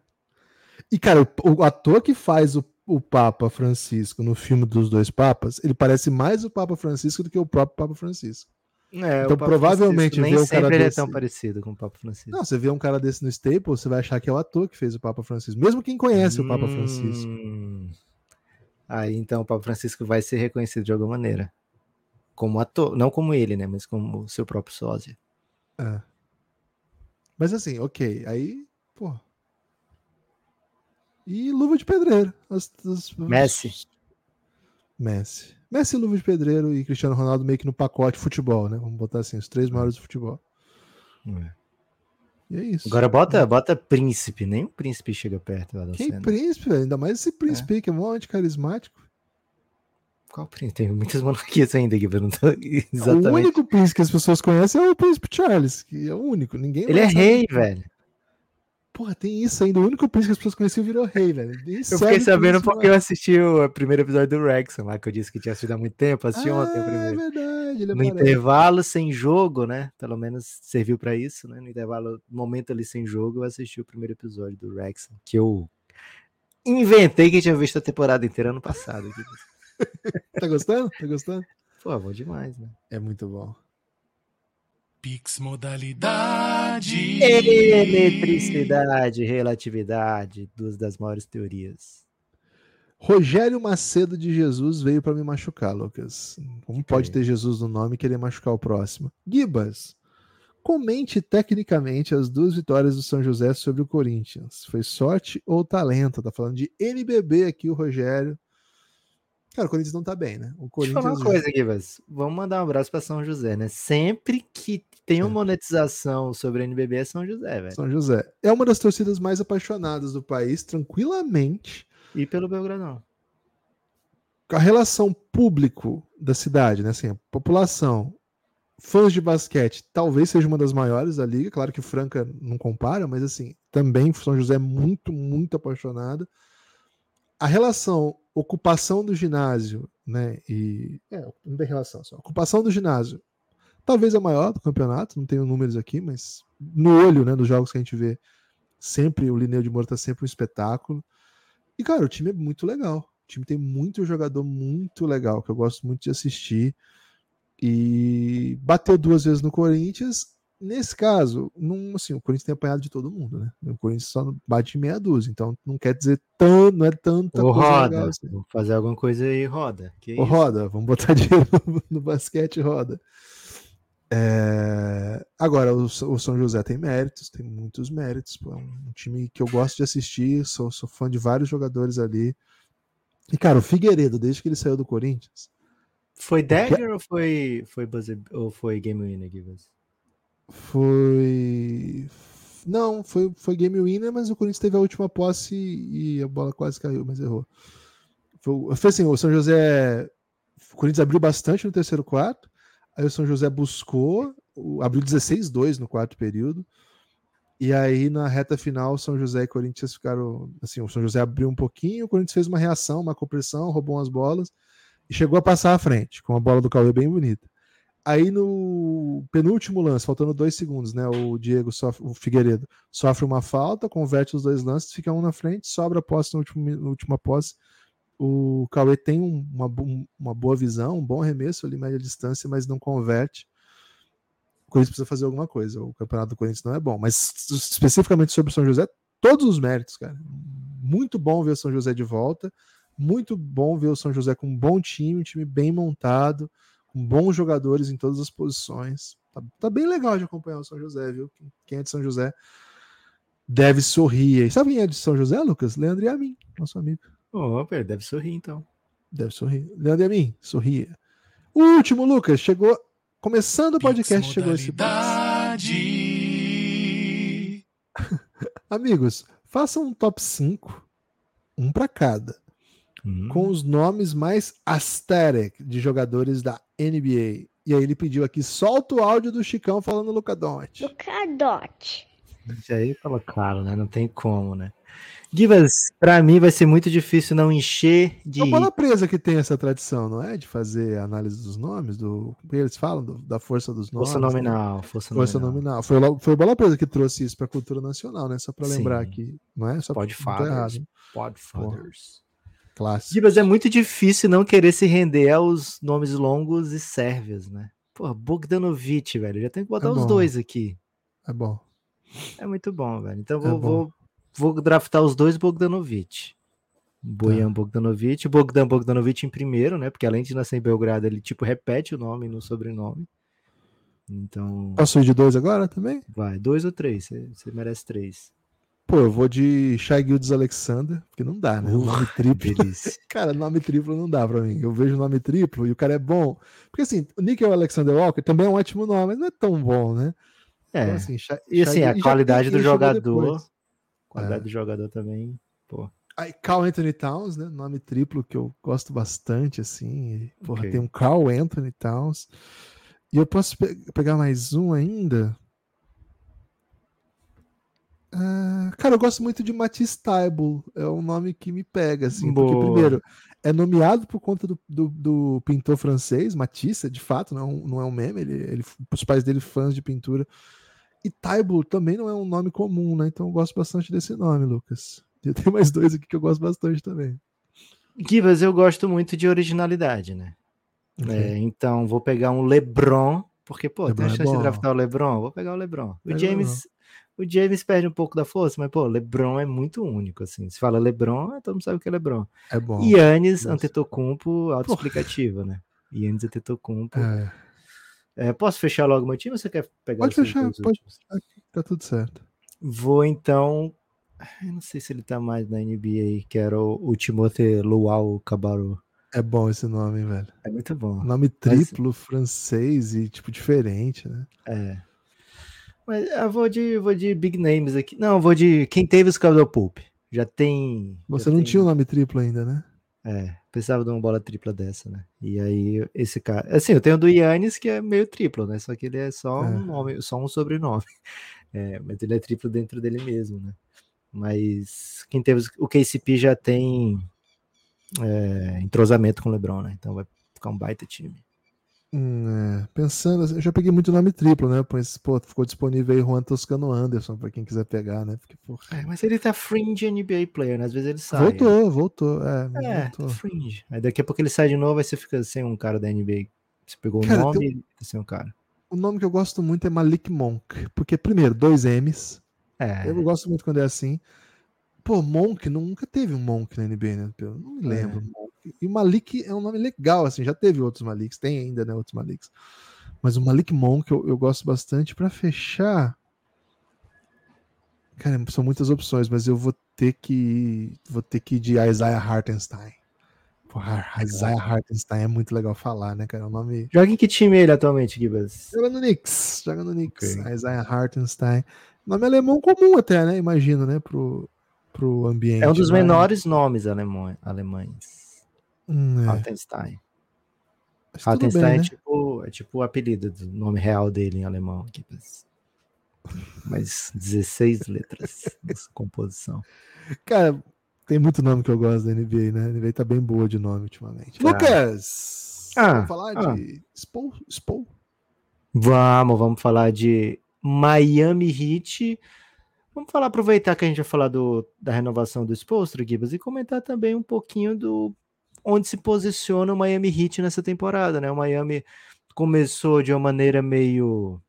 E, cara, o, o ator que faz o, o Papa Francisco no filme dos dois Papas, ele parece mais o Papa Francisco do que o próprio Papa Francisco. É, Então, provavelmente, Francisco nem ver o cara sempre ele é desse- tão parecido com o Papa Francisco. Não, você vê um cara desse no Staples, você vai achar que é o ator que fez o Papa Francisco. Mesmo quem conhece o Papa Francisco. Hum. Aí então o Papa Francisco vai ser reconhecido de alguma maneira. Como ator, não como ele, né? Mas como seu próprio sósia. É. Mas assim, ok. Aí, pô. E luva de pedreiro. As- as- Messi. Messi. Messi, luva de pedreiro e Cristiano Ronaldo meio que no pacote futebol, né? Vamos botar assim, os três maiores do futebol. E é isso. Agora bota, bota príncipe, nem o príncipe chega perto lá da Quem cena. príncipe, velho? Ainda mais esse príncipe aí que é mó anticarismático. Qual príncipe? Tem muitas monarquias ainda aqui, eu não tô (laughs) O exatamente. único príncipe que as pessoas conhecem é o príncipe Charles, que é o único. Ninguém Ele é rei, velho. Porra, tem isso ainda. O único príncipe que as pessoas conheciam virou rei, velho. Nem Eu fiquei sabendo porque eu assisti o primeiro episódio do Wrexham, lá que eu disse que tinha assistido há muito tempo. Assisti ontem o Ah, é primeiro. verdade. Ele No aparece. intervalo, sem jogo, né? Pelo menos serviu pra isso, né? No intervalo, momento ali sem jogo, eu assisti o primeiro episódio do Wrexham, que eu inventei que tinha visto a temporada inteira ano passado. (laughs) Tá gostando? Tá gostando? Pô, bom demais, né? É muito bom. Pix modalidade. Eletricidade, relatividade, duas das maiores teorias. Rogério Macedo de Jesus veio pra me machucar, Lucas. Como pode ter Jesus no nome e querer machucar o próximo? Gibas, comente tecnicamente as duas vitórias do São José sobre o Corinthians. Foi sorte ou talento? Tá falando de NBB aqui o Rogério. Cara, o Corinthians não tá bem, né? O Deixa eu Corinthians falar uma coisa aqui, Vaz. Vamos mandar um abraço pra São José, né? Sempre que tem uma É. monetização sobre a NBB é São José, velho. São José é uma das torcidas mais apaixonadas do país, tranquilamente. E pelo Belgradão. a relação público da cidade, né? Assim, a população, fãs de basquete, talvez seja uma das maiores da liga. Claro que Franca não compara, mas assim, também São José é muito, muito apaixonada. A relação ocupação do ginásio, né? E é, não tem relação, só ocupação do ginásio. Talvez a maior do campeonato, não tenho números aqui, mas no olho, né, dos jogos que a gente vê, sempre o Lineu de Moura tá sempre um espetáculo. E cara, o time é muito legal. O time tem muito jogador muito legal, que eu gosto muito de assistir. E bateu duas vezes no Corinthians. Nesse caso, não, assim, o Corinthians tem apanhado de todo mundo, né? O Corinthians só bate meia dúzia, então não quer dizer tanto, não é tanta Ô, coisa Roda, legal assim. vou fazer alguma coisa aí, Roda. Que Ô, roda, vamos botar (laughs) dinheiro no, no basquete, roda. É, Agora, o, o São José tem méritos, tem muitos méritos. pô, É um time que eu gosto de assistir, sou, sou fã de vários jogadores ali. E, cara, o Figueiredo, desde que ele saiu do Corinthians, Foi Dagger ou foi, foi, buzzer, ou foi Game Winner, Givas? Foi. Não, foi, foi game winner, mas o Corinthians teve a última posse e a bola quase caiu, mas errou. Foi, foi assim, o São José. O Corinthians abriu bastante no terceiro quarto, aí o São José buscou, abriu 16-2 no quarto período. E aí, na reta final, São José e Corinthians ficaram. Assim, o São José abriu um pouquinho, o Corinthians fez uma reação, uma compressão, roubou umas bolas e chegou a passar à frente, com uma bola do Cauê bem bonita. Aí no penúltimo lance, faltando dois segundos, né? O Diego sofre, o Figueiredo sofre uma falta, converte os dois lances, fica um na frente, sobra a posse na última, última posse. O Cauê tem um- uma, uma boa visão, um bom arremesso ali, média distância, mas não converte. O Corinthians precisa fazer alguma coisa. O campeonato do Corinthians não é bom. Mas especificamente sobre o São José, todos os méritos, cara. Muito bom ver o São José de volta. Muito bom ver o São José com um bom time, um time bem montado com bons jogadores em todas as posições. Tá, tá bem legal de acompanhar o São José, viu? Quem é de São José deve sorrir. E sabe quem é de São José, Lucas? Leandro e a mim, nosso amigo. Opa, deve sorrir então. Deve sorrir. Leandro e a mim, sorria. O último, Lucas, chegou. Começando o podcast, chegou esse (laughs) Amigos, façam um top 5, um para cada, hum. com os nomes mais aesthetic de jogadores da NBA. E aí ele pediu aqui, solta o áudio do Chicão falando Luca Doncic. Luca Doncic. Isso aí falou claro, né? Não tem como, né? Givas, para mim vai ser muito difícil não encher de. É o Bola Presa que tem essa tradição, não é? De fazer análise dos nomes, do. Eles falam do, da força dos nomes. Força nominal. Né? Força, força nominal. nominal. Foi, foi o Bola Presa que trouxe isso para a cultura nacional, né? Só para lembrar aqui, não é? Só Podfathers. Podfathers. Clássico. Givas, é muito difícil não querer se render aos nomes longos e sérvios, né? Pô, Bogdanovic, velho. Já tem que botar é os dois aqui. É bom. É muito bom, velho. Então vou, é vou vou draftar os dois Bogdanovic. Bojan tá. Bogdanovic, Bogdan Bogdanovic em primeiro, né? Porque além de nascer em Belgrado, ele tipo repete o nome no sobrenome. Então. Posso ir de dois agora também? Vai, dois ou três? Você merece três. Pô, eu vou de Shai Gildes Alexander, porque não dá, né? Uh, nome triplo. (laughs) cara, nome triplo não dá pra mim. Eu vejo o nome triplo e o cara é bom. Porque assim, o Nickel Alexander Walker também é um ótimo nome, mas não é tão bom, né? É. Então, assim, Shai, e assim, Shai, a qualidade do jogador Qualidade é. do jogador também, pô. Aí, Carl Anthony Towns, né? Nome triplo que eu gosto bastante, assim. Porra, okay. tem um Carl Anthony Towns. E eu posso pe pegar mais um ainda. Uh, cara, eu gosto muito de Matisse Taibo. É um nome que me pega, assim. Boa. Porque, primeiro, é nomeado por conta do, do, do, pintor francês, Matisse, de fato, não é um, não é um meme. Ele, ele, os pais dele, fãs de pintura, e Taibo também não é um nome comum, né? Então eu gosto bastante desse nome, Lucas. (laughs) Eu tenho mais dois aqui que eu gosto bastante também. Givas, eu gosto muito de originalidade, né? Okay. É, então vou pegar um LeBron, porque, pô, Lebron tem a é chance é de draftar o LeBron, vou pegar o LeBron. O James, o James perde um pouco da força, mas, pô, LeBron é muito único, assim. Se fala LeBron, todo mundo sabe o que é LeBron. É bom. Yannis Antetokounmpo, autoexplicativo, né? Yannis Antetokounmpo. É é, posso fechar logo meu time ou você quer pegar Pode fechar, pode. Tá tudo certo. Vou então. Eu não sei se ele tá mais na NBA, que era o, o Timothée Luau Cabarro. É bom esse nome, velho. É muito bom. Nome triplo, Mas... francês e tipo diferente, né? É. Mas eu vou de, vou de big names aqui. Não, vou de quem teve os Caldwell Pope. Já tem. Você já não tem... tinha o um nome triplo ainda, né? É, precisava de uma bola tripla dessa, né? E aí, esse cara. Assim, eu tenho o do Yannis, que é meio triplo, né? Só que ele é só é. um nome, só um sobrenome. (laughs) É, mas ele é triplo dentro dele mesmo, né? Mas quem teve. O KCP já tem é, entrosamento com o Lebron, né? Então vai ficar um baita time. Hum, é. Pensando, eu já peguei muito nome triplo, né? Pois, pô, ficou disponível aí Juan Toscano Anderson para quem quiser pegar, né? Porque, é, mas ele tá fringe NBA player, né? Às vezes ele sai. Voltou, né? voltou. É, é voltou. Tá fringe. Aí daqui a pouco ele sai de novo, aí você fica sem um cara da NBA. Você pegou cara, o nome tem... e sem um cara. O nome que eu gosto muito é Malik Monk, porque, primeiro, dois M's. É. Eu gosto muito quando é assim. Pô, Monk nunca teve um Monk na NBA, né? Eu não me lembro. É. E o Malik é um nome legal, assim, já teve outros Maliks, tem ainda, né, outros Maliks. Mas o Malik Monk eu, eu gosto bastante. Para fechar, cara, são muitas opções, mas eu vou ter que vou ter que ir de Isaiah Hartenstein. Porra, Isaiah Hartenstein é muito legal falar, né, cara? O nome. Joga em que time ele atualmente, Gibas? Joga no Knicks. Joga no Knicks. Okay. Isaiah Hartenstein. Nome alemão comum até, né? Imagino, né? Pro, pro ambiente. É um dos menores nomes alemão, alemães. Hum, é. Hartenstein. Hartenstein bem, é, né? tipo, é tipo o apelido do nome real dele em alemão. Aqui, mas 16 letras nessa (laughs) composição. Cara, tem muito nome que eu gosto da NBA, né? A NBA tá bem boa de nome ultimamente. Ah. Lucas! Ah, vamos falar ah. de Spo, Spo? Vamos, vamos falar de Miami Heat Vamos falar, aproveitar que a gente vai falar do, da renovação do Spolstra, Gibas, e comentar também um pouquinho do onde se posiciona o Miami Heat nessa temporada, né? O Miami começou de uma maneira meio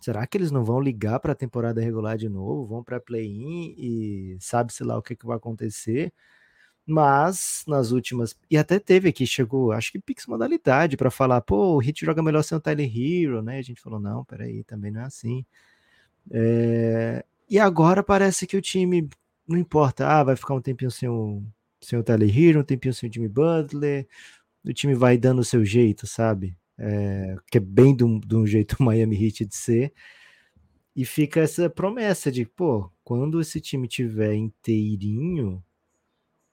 será que eles não vão ligar para a temporada regular de novo? Vão para play-in e sabe-se lá o que, que vai acontecer. Mas nas últimas. E até teve aqui, chegou, acho que Pix modalidade para falar, pô, o Hit joga melhor sem o Tyler Hero, né? A gente falou, não, peraí, também não é assim. É... E agora parece que o time, não importa, ah, vai ficar um tempinho sem o, sem o Tyler Hero, um tempinho sem o Jimmy Butler, o time vai dando o seu jeito, sabe? É, que é bem de um, jeito (laughs) Miami Heat de ser. E fica essa promessa de, pô, quando esse time tiver inteirinho,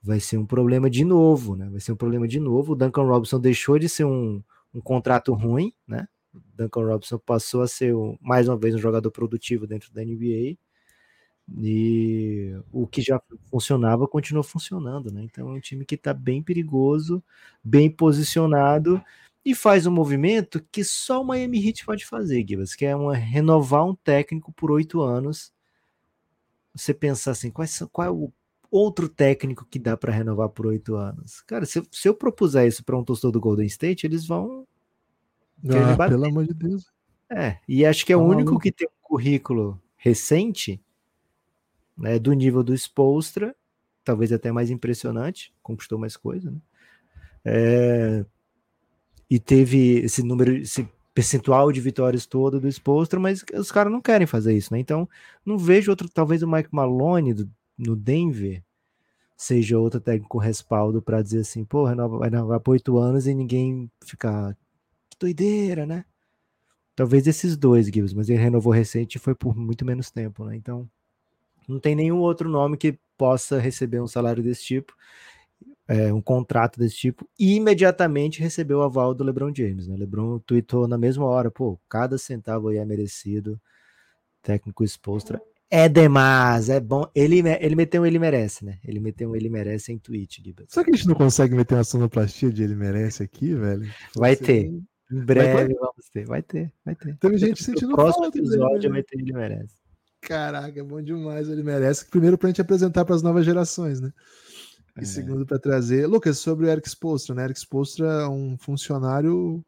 vai ser um problema de novo, né? Vai ser um problema de novo. O Duncan Robinson deixou de ser um, um contrato ruim, né? Duncan Robinson passou a ser, mais uma vez, um jogador produtivo dentro da NBA. E o que já funcionava continua funcionando, né? Então é um time que está bem perigoso, bem posicionado e faz um movimento que só o Miami Heat pode fazer, Gibas, que é uma, renovar um técnico por oito anos. Você pensar assim, qual, qual é o outro técnico que dá para renovar por oito anos? Cara, se, se eu propuser isso para um torcedor do Golden State, eles vão. Ah, pelo amor de Deus. É, e acho que é o único que tem um currículo recente né, do nível do Spolstra, talvez até mais impressionante, conquistou mais coisa, né? É, e teve esse número, esse percentual de vitórias todo do Spolstra, mas os caras não querem fazer isso, né? Então, não vejo outro, talvez o Mike Malone do, no Denver seja outro técnico respaldo para dizer assim, pô, renova, vai renovar por oito anos e ninguém ficar que doideira, né? Talvez esses dois, Gibbs, mas ele renovou recente e foi por muito menos tempo, né? Então, não tem nenhum outro nome que possa receber um salário desse tipo, é, um contrato desse tipo, e imediatamente recebeu o aval do LeBron James. Né? LeBron tweetou na mesma hora: pô, cada centavo aí é merecido. Técnico exposto é demais, é bom. Ele, ele meteu um ele merece, né? Ele meteu um ele merece em tweet, Gibas. Será que a gente não consegue meter uma sonoplastia de ele merece aqui, velho? Vai Você ter. Em breve vai ter? vamos ter. Vai ter, vai ter. Tem gente sentindo o próximo episódio vai ter ele merece. Caraca, é bom demais, ele merece. Primeiro, para a gente apresentar para as novas gerações, né? E é. segundo, para trazer. Lucas, sobre o Eric Spolstra, né? Eric Spolstra é um funcionário.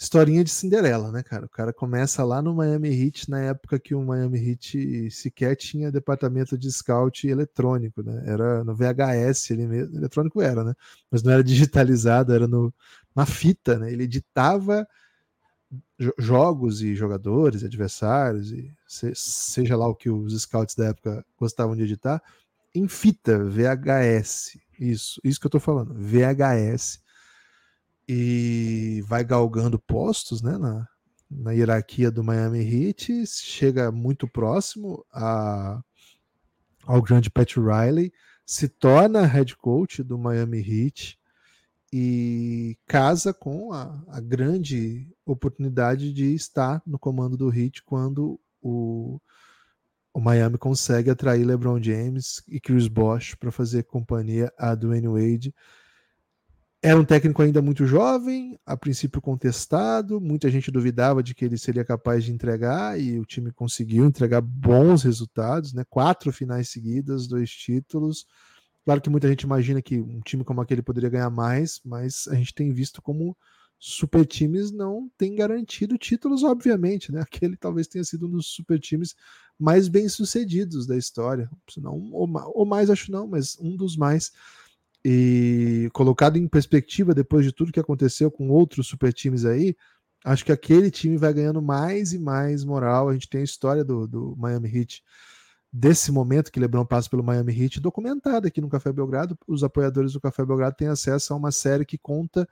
Historinha de Cinderela, né, cara? O cara começa lá no Miami Heat, na época que o Miami Heat sequer tinha departamento de scout eletrônico, né? Era no VHS, ele mesmo, eletrônico era, né? Mas não era digitalizado, era no, na fita, né? Ele editava jogos e jogadores, adversários, e seja lá o que os scouts da época gostavam de editar, em fita, VHS. Isso, isso que eu tô falando, VHS. E vai galgando postos né, na, na hierarquia do Miami Heat, chega muito próximo a, ao grande Pat Riley, se torna head coach do Miami Heat e casa com a, a, grande oportunidade de estar no comando do Heat quando o, o Miami consegue atrair LeBron James e Chris Bosh para fazer companhia a Dwayne Wade. Era um técnico ainda muito jovem, a princípio contestado, muita gente duvidava de que ele seria capaz de entregar e o time conseguiu entregar bons resultados, né? Quatro finais seguidas, dois títulos Claro que muita gente imagina que um time como aquele poderia ganhar mais, mas a gente tem visto como super times não têm garantido títulos, obviamente, né? (laughs) Aquele talvez tenha sido um dos super times mais bem sucedidos da história, não ou mais acho não, mas um dos mais. E colocado em perspectiva depois de tudo que aconteceu com outros super times aí, acho que aquele time vai ganhando mais e mais moral. A gente tem a história do, do Miami Heat desse momento que LeBron passa pelo Miami Heat documentada aqui no Café Belgrado. Os apoiadores do Café Belgrado têm acesso a uma série que conta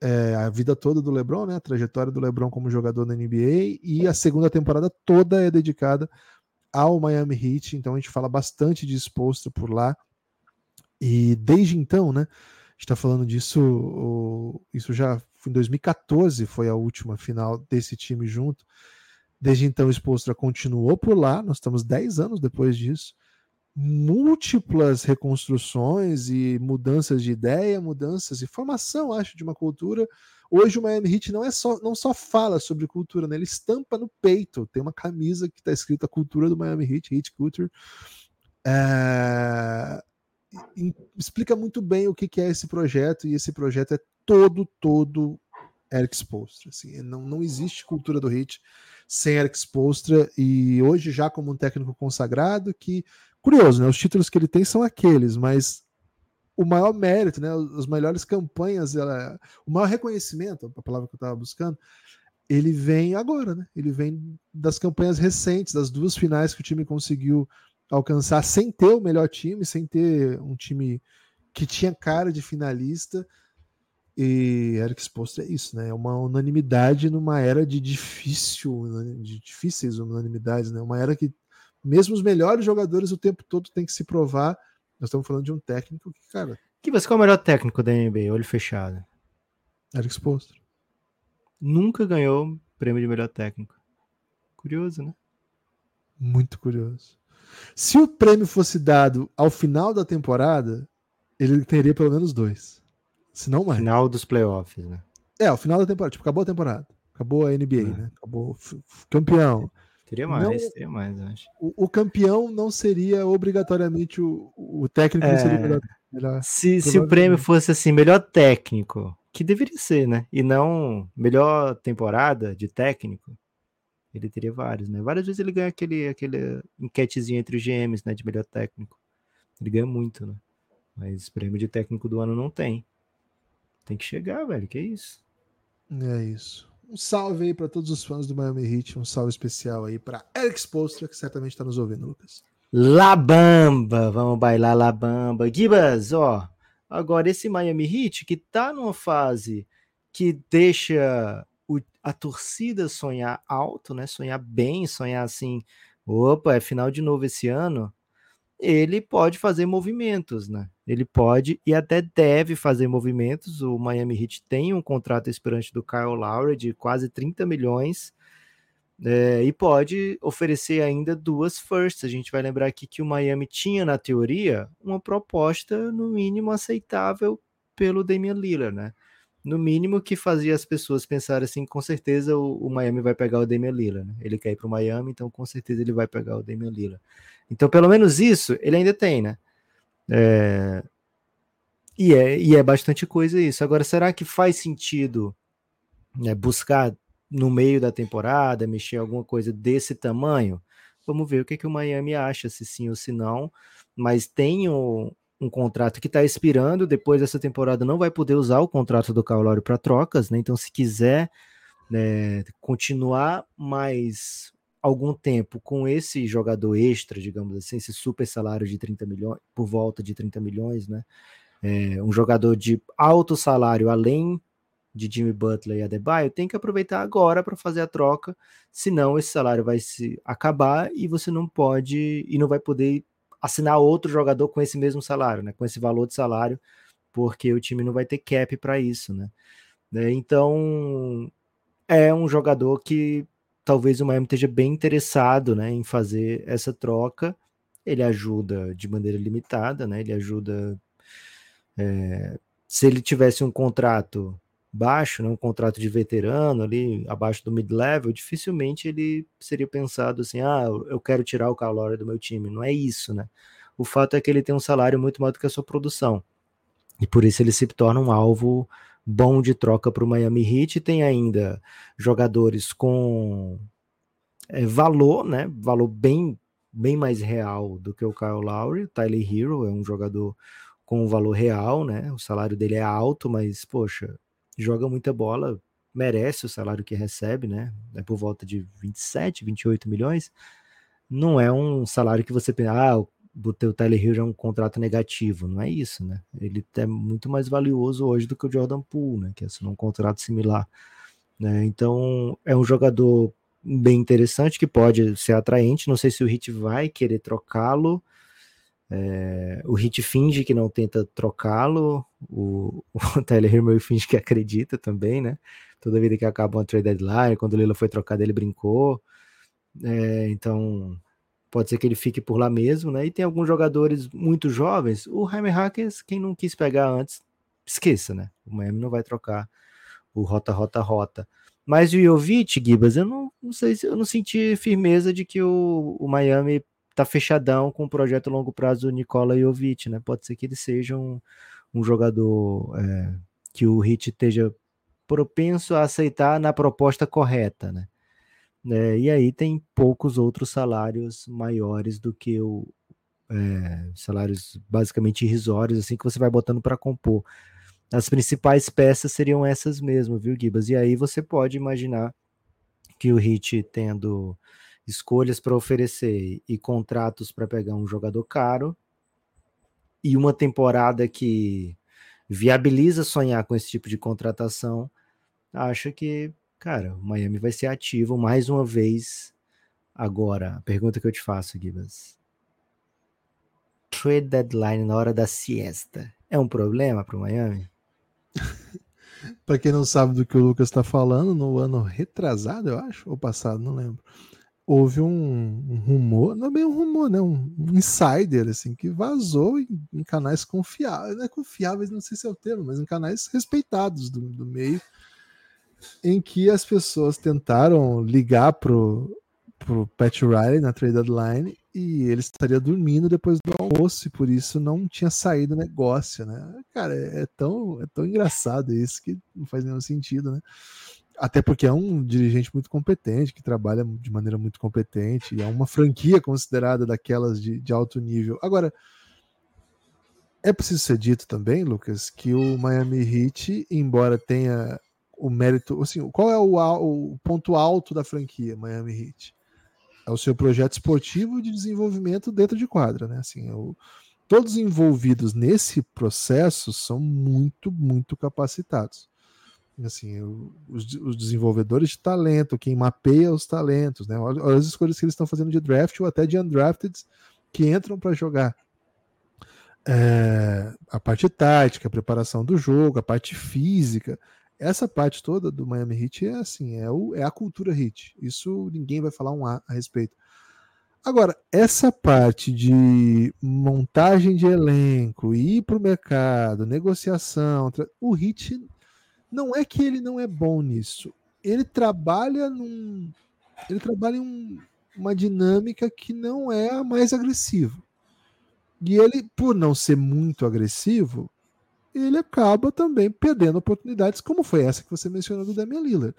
é, a vida toda do LeBron, né, a trajetória do LeBron como jogador na NBA e a segunda temporada toda é dedicada ao Miami Heat. Então a gente fala bastante de exposto por lá. E desde então, né, a gente está falando disso, isso já em 2014 foi a última final desse time junto. Desde então, o Spolstra continuou por lá, nós estamos 10 anos depois disso. Múltiplas reconstruções e mudanças de ideia, mudanças de formação, acho, de uma cultura. Hoje o Miami Heat não, é só, não só fala sobre cultura, né? ele estampa no peito. Tem uma camisa que está escrita cultura do Miami Heat, Heat Culture. É... Explica muito bem o que, que é esse projeto, e esse projeto é todo, todo Eric Spolstra. Assim, não, não existe cultura do Heat sem Eric Spolstra e hoje já como um técnico consagrado que curioso, né? Os títulos que ele tem são aqueles, mas o maior mérito, né? As melhores campanhas, ela, o maior reconhecimento, a palavra que eu estava buscando, ele vem agora, né? Ele vem das campanhas recentes, das duas finais que o time conseguiu alcançar sem ter o melhor time, sem ter um time que tinha cara de finalista. E Eric Spoelstra é isso, né? É uma unanimidade numa era de difícil, de difíceis unanimidades, né? Uma era que mesmo os melhores jogadores o tempo todo tem que se provar. Nós estamos falando de um técnico que, cara. Que você qual é o melhor técnico da NBA? Olho fechado. Eric Spoelstra. Nunca ganhou prêmio de melhor técnico. Curioso, né? Muito curioso. Se o prêmio fosse dado ao final da temporada, ele teria pelo menos dois. Se não mais. Final dos playoffs, né? É, ao final da temporada. Tipo, acabou a temporada. Acabou a NBA, é. né? Acabou. Campeão. Teria mais, não, teria mais, acho. O, o, campeão não seria obrigatoriamente o, o técnico, é, seria melhor. melhor se, se o prêmio fosse assim, melhor técnico, que deveria ser, né? E não melhor temporada de técnico, ele teria vários, né? Várias vezes ele ganha aquele, aquele enquetezinho entre os GMs, né? De melhor técnico. Ele ganha muito, né? Mas prêmio de técnico do ano não tem. Tem que chegar, velho. Que isso? É isso. Um salve aí para todos os fãs do Miami Heat. Um salve especial aí para Eric Spolstra, que certamente está nos ouvindo, Lucas. Labamba, vamos bailar Labamba. Gibas, ó. Agora, esse Miami Heat que tá numa fase que deixa o, a torcida sonhar alto, né? Sonhar bem, sonhar assim. Opa, é final de novo esse ano ele pode fazer movimentos, né? Ele pode e até deve fazer movimentos. O Miami Heat tem um contrato esperante do Kyle Lowry de quase 30 milhões é, e pode oferecer ainda duas firsts. A gente vai lembrar aqui que o Miami tinha, na teoria, uma proposta no mínimo aceitável pelo Damian Lillard, né? No mínimo que fazia as pessoas pensarem assim, com certeza o, o Miami vai pegar o Damian Lillard, né? Ele quer ir para o Miami, então com certeza ele vai pegar o Damian Lillard. Então, pelo menos isso ele ainda tem, né? É... E, é, e é bastante coisa isso. Agora, será que faz sentido né, buscar no meio da temporada, mexer alguma coisa desse tamanho? Vamos ver o que, que o Miami acha, se sim ou se não. Mas tem um, um contrato que está expirando. Depois dessa temporada, não vai poder usar o contrato do Calório para trocas, né? Então, se quiser né, continuar mais algum tempo com esse jogador extra, digamos assim, esse super salário de 30 milhões, por volta de 30 milhões, né? É, um jogador de alto salário além de Jimmy Butler e Adebayo, tem que aproveitar agora para fazer a troca, senão esse salário vai se acabar e você não pode e não vai poder assinar outro jogador com esse mesmo salário, né? Com esse valor de salário, porque o time não vai ter cap para isso, né? É, então é um jogador que talvez o Miami esteja bem interessado né, em fazer essa troca. Ele ajuda de maneira limitada, né? Ele ajuda. É, se ele tivesse um contrato baixo, né, um contrato de veterano ali, abaixo do mid-level, dificilmente ele seria pensado assim: ah, eu quero tirar o calor do meu time. Não é isso, né? O fato é que ele tem um salário muito maior do que a sua produção. E por isso ele se torna um alvo bom de troca para o Miami Heat. Tem ainda jogadores com é, valor, né? Valor bem, bem mais real do que o Kyle Lowry. O Tyler Hero é um jogador com valor real, né? O salário dele é alto, mas, poxa, joga muita bola, merece o salário que recebe, né? É por volta de 27, 28 milhões. Não é um salário que você pensa, ah, Tyler Hill é um contrato negativo, não é isso, né? Ele é muito mais valioso hoje do que o Jordan Poole, né? Que é um contrato similar, né? Então é um jogador bem interessante que pode ser atraente. Não sei se o Hit vai querer trocá-lo. É, o Hit finge que não tenta trocá-lo. O, (laughs) o Tyler Hill finge que acredita também, né? Toda vida que acaba uma trade deadline, quando o Lila foi trocado, ele brincou. É, então pode ser que ele fique por lá mesmo, né? E tem alguns jogadores muito jovens. O Jaime Hackers, quem não quis pegar antes, esqueça, né? O Miami não vai trocar o rota, rota, rota. Mas o Jovic, Gibas, eu não, não sei se eu não senti firmeza de que o, o Miami tá fechadão com o projeto a longo prazo do Nicola Jovic, né? Pode ser que ele seja um, um jogador é, que o Hit esteja propenso a aceitar na proposta correta, né? É, e aí tem poucos outros salários maiores do que o, é, salários basicamente irrisórios, assim, que você vai botando para compor. As principais peças seriam essas mesmo, viu, Gibas? E aí você pode imaginar que o Hit tendo escolhas para oferecer e contratos para pegar um jogador caro e uma temporada que viabiliza sonhar com esse tipo de contratação, acho que, cara, o Miami vai ser ativo mais uma vez agora. A pergunta que eu te faço, Gibas. Trade deadline na hora da siesta é um problema para o Miami? (laughs) para quem não sabe do que o Lucas está falando, no ano retrasado, eu acho, ou passado, não lembro houve um, um, rumor, não é bem um rumor, né? Um, um insider, assim, que vazou em, em, canais confiáveis, não é confiáveis, não sei se é o termo, mas em canais respeitados do, do meio, em que as pessoas tentaram ligar pro, pro Pat Riley na trade deadline e ele estaria dormindo depois do almoço e por isso não tinha saído o negócio, né? Cara, é, é tão, é tão engraçado isso que não faz nenhum sentido, né? até porque é um dirigente muito competente, que trabalha de maneira muito competente, e é uma franquia considerada daquelas de, de alto nível. Agora, é preciso ser dito também, Lucas, que o Miami Heat, embora tenha o mérito, assim, qual é o, o ponto alto da franquia Miami Heat? É o seu projeto esportivo de desenvolvimento dentro de quadra, né? Assim, todos envolvidos nesse processo são muito, muito capacitados assim, os, os, desenvolvedores de talento, quem mapeia os talentos, né? Olha, olha as escolhas que eles estão fazendo de draft ou até de undrafted que entram para jogar. É, a parte tática, a preparação do jogo, a parte física, essa parte toda do Miami Heat é assim, é, o, é a cultura Heat. Isso ninguém vai falar um A a respeito. Agora, essa parte de montagem de elenco, ir para o mercado, negociação, o Heat não é que ele não é bom nisso. Ele trabalha num. Ele trabalha em um, uma dinâmica que não é a mais agressiva. E ele, por não ser muito agressivo, ele acaba também perdendo oportunidades, como foi essa que você mencionou do Damian Lillard.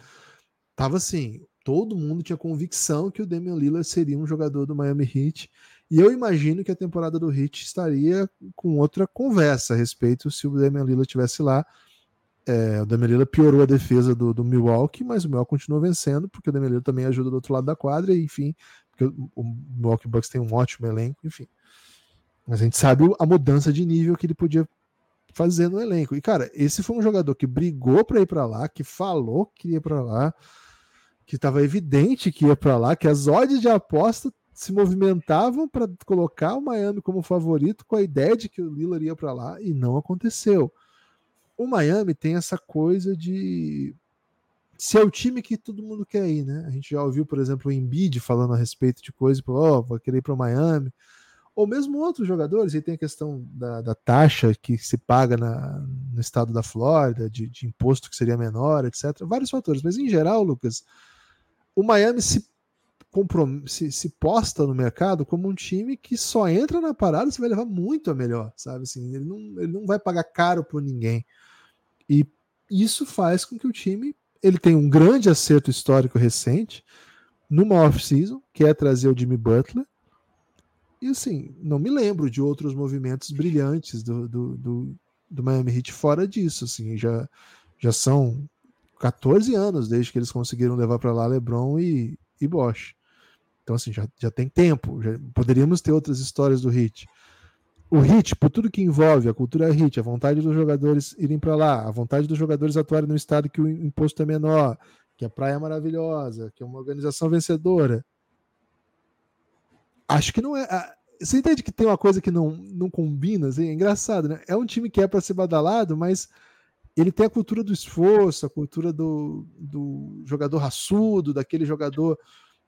Tava assim, todo mundo tinha convicção que o Damian Lillard seria um jogador do Miami Heat, e eu imagino que a temporada do Heat estaria com outra conversa a respeito se o Damian Lillard estivesse lá, é, o Damian piorou a defesa do, do, Milwaukee, mas o Milwaukee continua vencendo, porque o Damian também ajuda do outro lado da quadra, e, enfim, o Milwaukee Bucks tem um ótimo elenco, enfim. Mas a gente sabe a mudança de nível que ele podia fazer no elenco. E, cara, esse foi um jogador que brigou para ir para lá, que falou que ia para lá, que estava evidente que ia para lá, que as odds de aposta se movimentavam para colocar o Miami como favorito com a ideia de que o Lillard ia para lá e não aconteceu o Miami tem essa coisa de ser o time que todo mundo quer ir, né? A gente já ouviu, por exemplo, o Embiid falando a respeito de coisas, ó, oh, vou querer ir para o Miami. Ou mesmo outros jogadores, e tem a questão da, da taxa que se paga na, no estado da Flórida, de, de imposto que seria menor, etc. Vários fatores, mas em geral, Lucas, o Miami se se, se, posta no mercado como um time que só entra na parada se vai levar muito a melhor, sabe? Assim, ele, não, ele não vai pagar caro por ninguém. E isso faz com que o time ele tenha um grande acerto histórico recente numa off-season, que é trazer o Jimmy Butler. E assim, não me lembro de outros movimentos brilhantes do, do, do, do Miami Heat fora disso. Assim, já, já são 14 anos desde que eles conseguiram levar para lá LeBron e, e Bosch. Então, assim, já, já tem tempo. Já, poderíamos ter outras histórias do Heat o hit, por tudo que envolve a cultura hit, a vontade dos jogadores irem para lá, a vontade dos jogadores atuarem no estado que o imposto é menor, que a praia é maravilhosa, que é uma organização vencedora. Acho que não é. Você entende que tem uma coisa que não, não combina? Assim, é engraçado, né? É um time que é para ser badalado, mas ele tem a cultura do esforço, a cultura do, do jogador raçudo, daquele jogador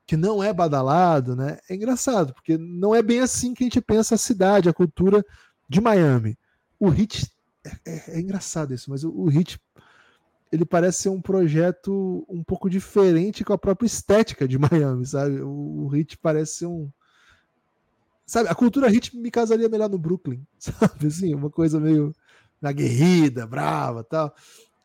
que não é badalado, né? É engraçado, porque não é bem assim que a gente pensa a cidade, a cultura de Miami. O Hit é, é, é engraçado isso, mas o, o Hit ele parece ser um projeto um pouco diferente com a própria estética de (laughs) Miami, sabe? O, o Hit parece ser um sabe, a cultura hit me casaria melhor no Brooklyn, (laughs) sabe? Assim, uma coisa meio aguerrida, brava, tal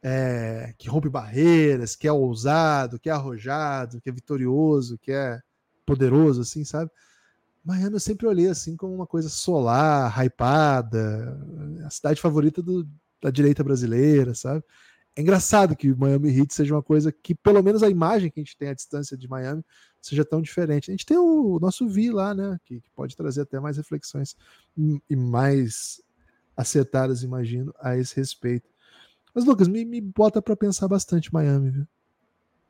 é, que rompe barreiras, que é ousado, que é arrojado, que é vitorioso, que é poderoso, assim, sabe? Miami eu sempre olhei assim como uma coisa solar, hypada, a cidade favorita do, da direita brasileira, sabe? É engraçado que Miami Heat seja uma coisa que, pelo menos a imagem que a gente tem à distância de Miami, seja tão diferente. A gente tem o nosso Vi lá, né? Que, que pode trazer até mais reflexões e mais acertadas, imagino, a esse respeito. Mas, Lucas, me, me bota para pensar bastante Miami, viu?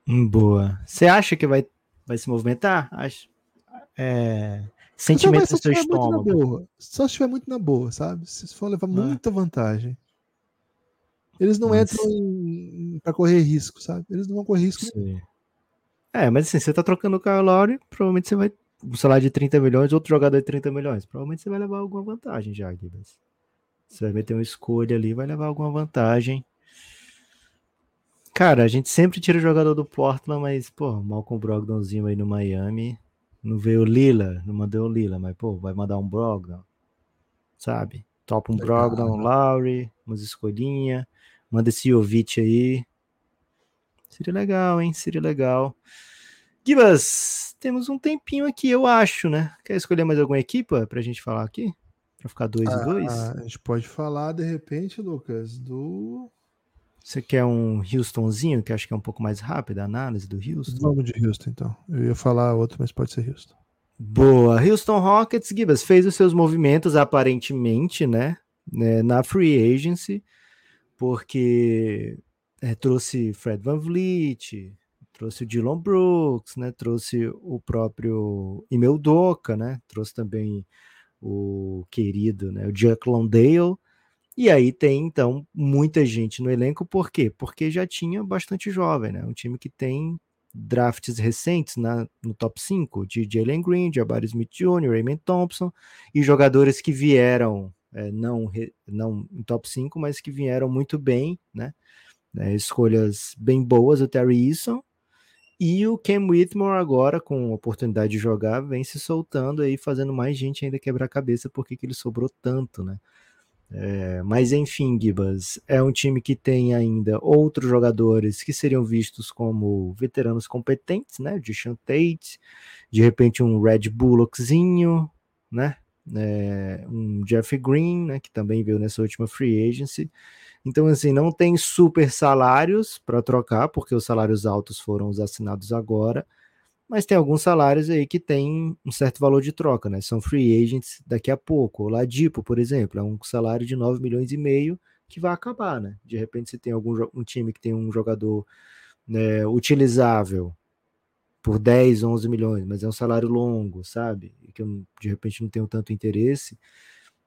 Hum, boa. Você acha que vai, vai se movimentar? Acho. É... Sentimento no seu estômago. Só se estiver muito na boa, sabe? Se for levar ah. muita vantagem. Eles não mas... entram para correr risco, sabe? Eles não vão correr risco. É, mas assim, você tá trocando o Kyle Lowry, provavelmente você vai. Um salário de 30 milhões, outro jogador de 30 milhões. Provavelmente você vai levar alguma vantagem já, Gibbs. Você vai meter uma escolha ali, vai levar alguma vantagem. Cara, a gente sempre tira o jogador do Portland, mas, pô, Malcolm Brogdonzinho aí no Miami. Não veio o Lila, não mandou o Lila, mas, pô, vai mandar um Brogdon. Sabe? Topa um Brogdon, um Lowry, umas escolhinhas. Manda esse Jovic aí. Seria legal, hein? Seria legal. Gibas, temos um tempinho aqui, eu acho, né? Quer escolher mais alguma equipa pra gente falar aqui? Pra ficar dois ah, e dois? A gente pode falar, de repente, Lucas, do você quer um Houstonzinho, que acho que é um pouco mais rápido a análise do Houston? Vamos de Houston, então. Eu ia falar outro, mas pode ser Houston. Boa. Houston Rockets, Gibas, fez os seus movimentos aparentemente, né? né na free agency, porque é, trouxe Fred Van Vliet, trouxe o Dylan Brooks, né? Trouxe o próprio Emil Doca, né? Trouxe também o querido, né? O Jack Londale e aí tem, então, muita gente no elenco, por quê? Porque já tinha bastante jovem, né? Um time que tem drafts recentes na, no top 5, de Jalen Green, Jabari Smith Jr., Raymond Thompson, e jogadores que vieram, é, não, não em top 5, mas que vieram muito bem, né? É, escolhas bem boas, o Terry Eason, e o Cam Whitmore agora, com oportunidade de jogar, vem se soltando aí, fazendo mais gente ainda quebrar cabeça porque que ele sobrou tanto, né? É, mas enfim, Gibas, é um time que tem ainda outros jogadores que seriam vistos como veteranos competentes, né? De Sean Tate, de repente um Red Bullockzinho, né? É, um Jeff Green, né? Que também veio nessa última free agency. Então, assim, não tem super salários para trocar, porque os salários altos foram os assinados agora mas tem alguns salários aí que tem um certo valor de troca, né? São free agents daqui a pouco. O Ladipo, por exemplo, é um salário de 9 milhões e meio que vai acabar, né? De repente você tem algum um time que tem um jogador né, utilizável por 10, 11 milhões, mas é um salário longo, sabe? Que eu, de repente não tenho tanto interesse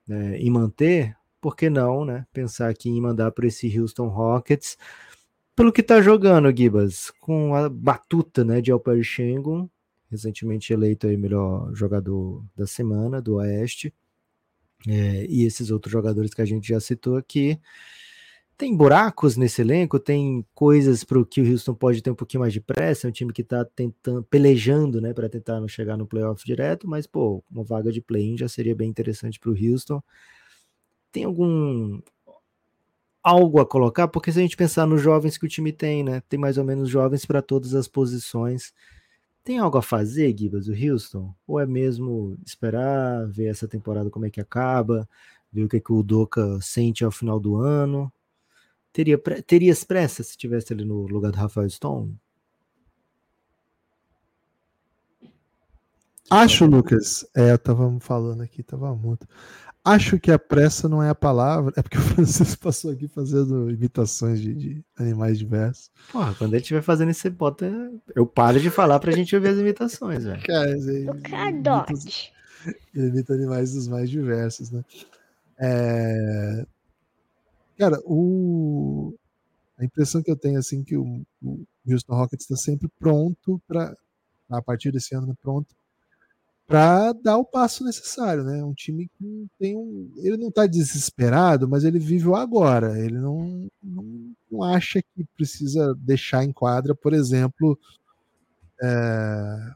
né, em manter, por que não, né? Pensar aqui em mandar para esse Houston Rockets pelo que tá jogando, Gibas, com a batuta né, de Alper Shengun, recentemente eleito aí melhor jogador da semana do Oeste, é, e esses outros jogadores que a gente já citou aqui. Tem buracos nesse elenco, tem coisas para o que o Houston pode ter um pouquinho mais de pressa. É um time que está tentando, pelejando, né, para tentar não chegar no playoff direto, mas pô, uma vaga de play-in já seria bem interessante para o Houston. Tem algum algo a colocar, porque se a gente pensar nos jovens que o time tem, né? Tem mais ou menos jovens para todas as posições. Tem algo a fazer, Gibas, o Houston? Ou é mesmo esperar, ver essa temporada como é que acaba, ver o que, que o Doca sente ao final do ano? Teria, terias pressa se estivesse ali no lugar do Rafael Stone? Acho, Lucas, é, eu tava falando aqui, tava muito. Acho que a pressa não é a palavra, é porque o (laughs) Francisco passou aqui fazendo imitações de, de animais diversos. Porra, quando ele estiver fazendo isso, você bota. Eu paro de falar pra gente ouvir as imitações, velho. Cara, ele, imita, ele imita animais dos mais diversos, né? É... Cara, o... a impressão que eu tenho assim que o, o Houston Rockets está sempre pronto para a partir desse ano, né, pronto para dar o passo necessário, né? Um time que tem um, ele não está desesperado, mas ele vive o agora. Ele não, não, não, acha que precisa deixar em quadra, por exemplo, é,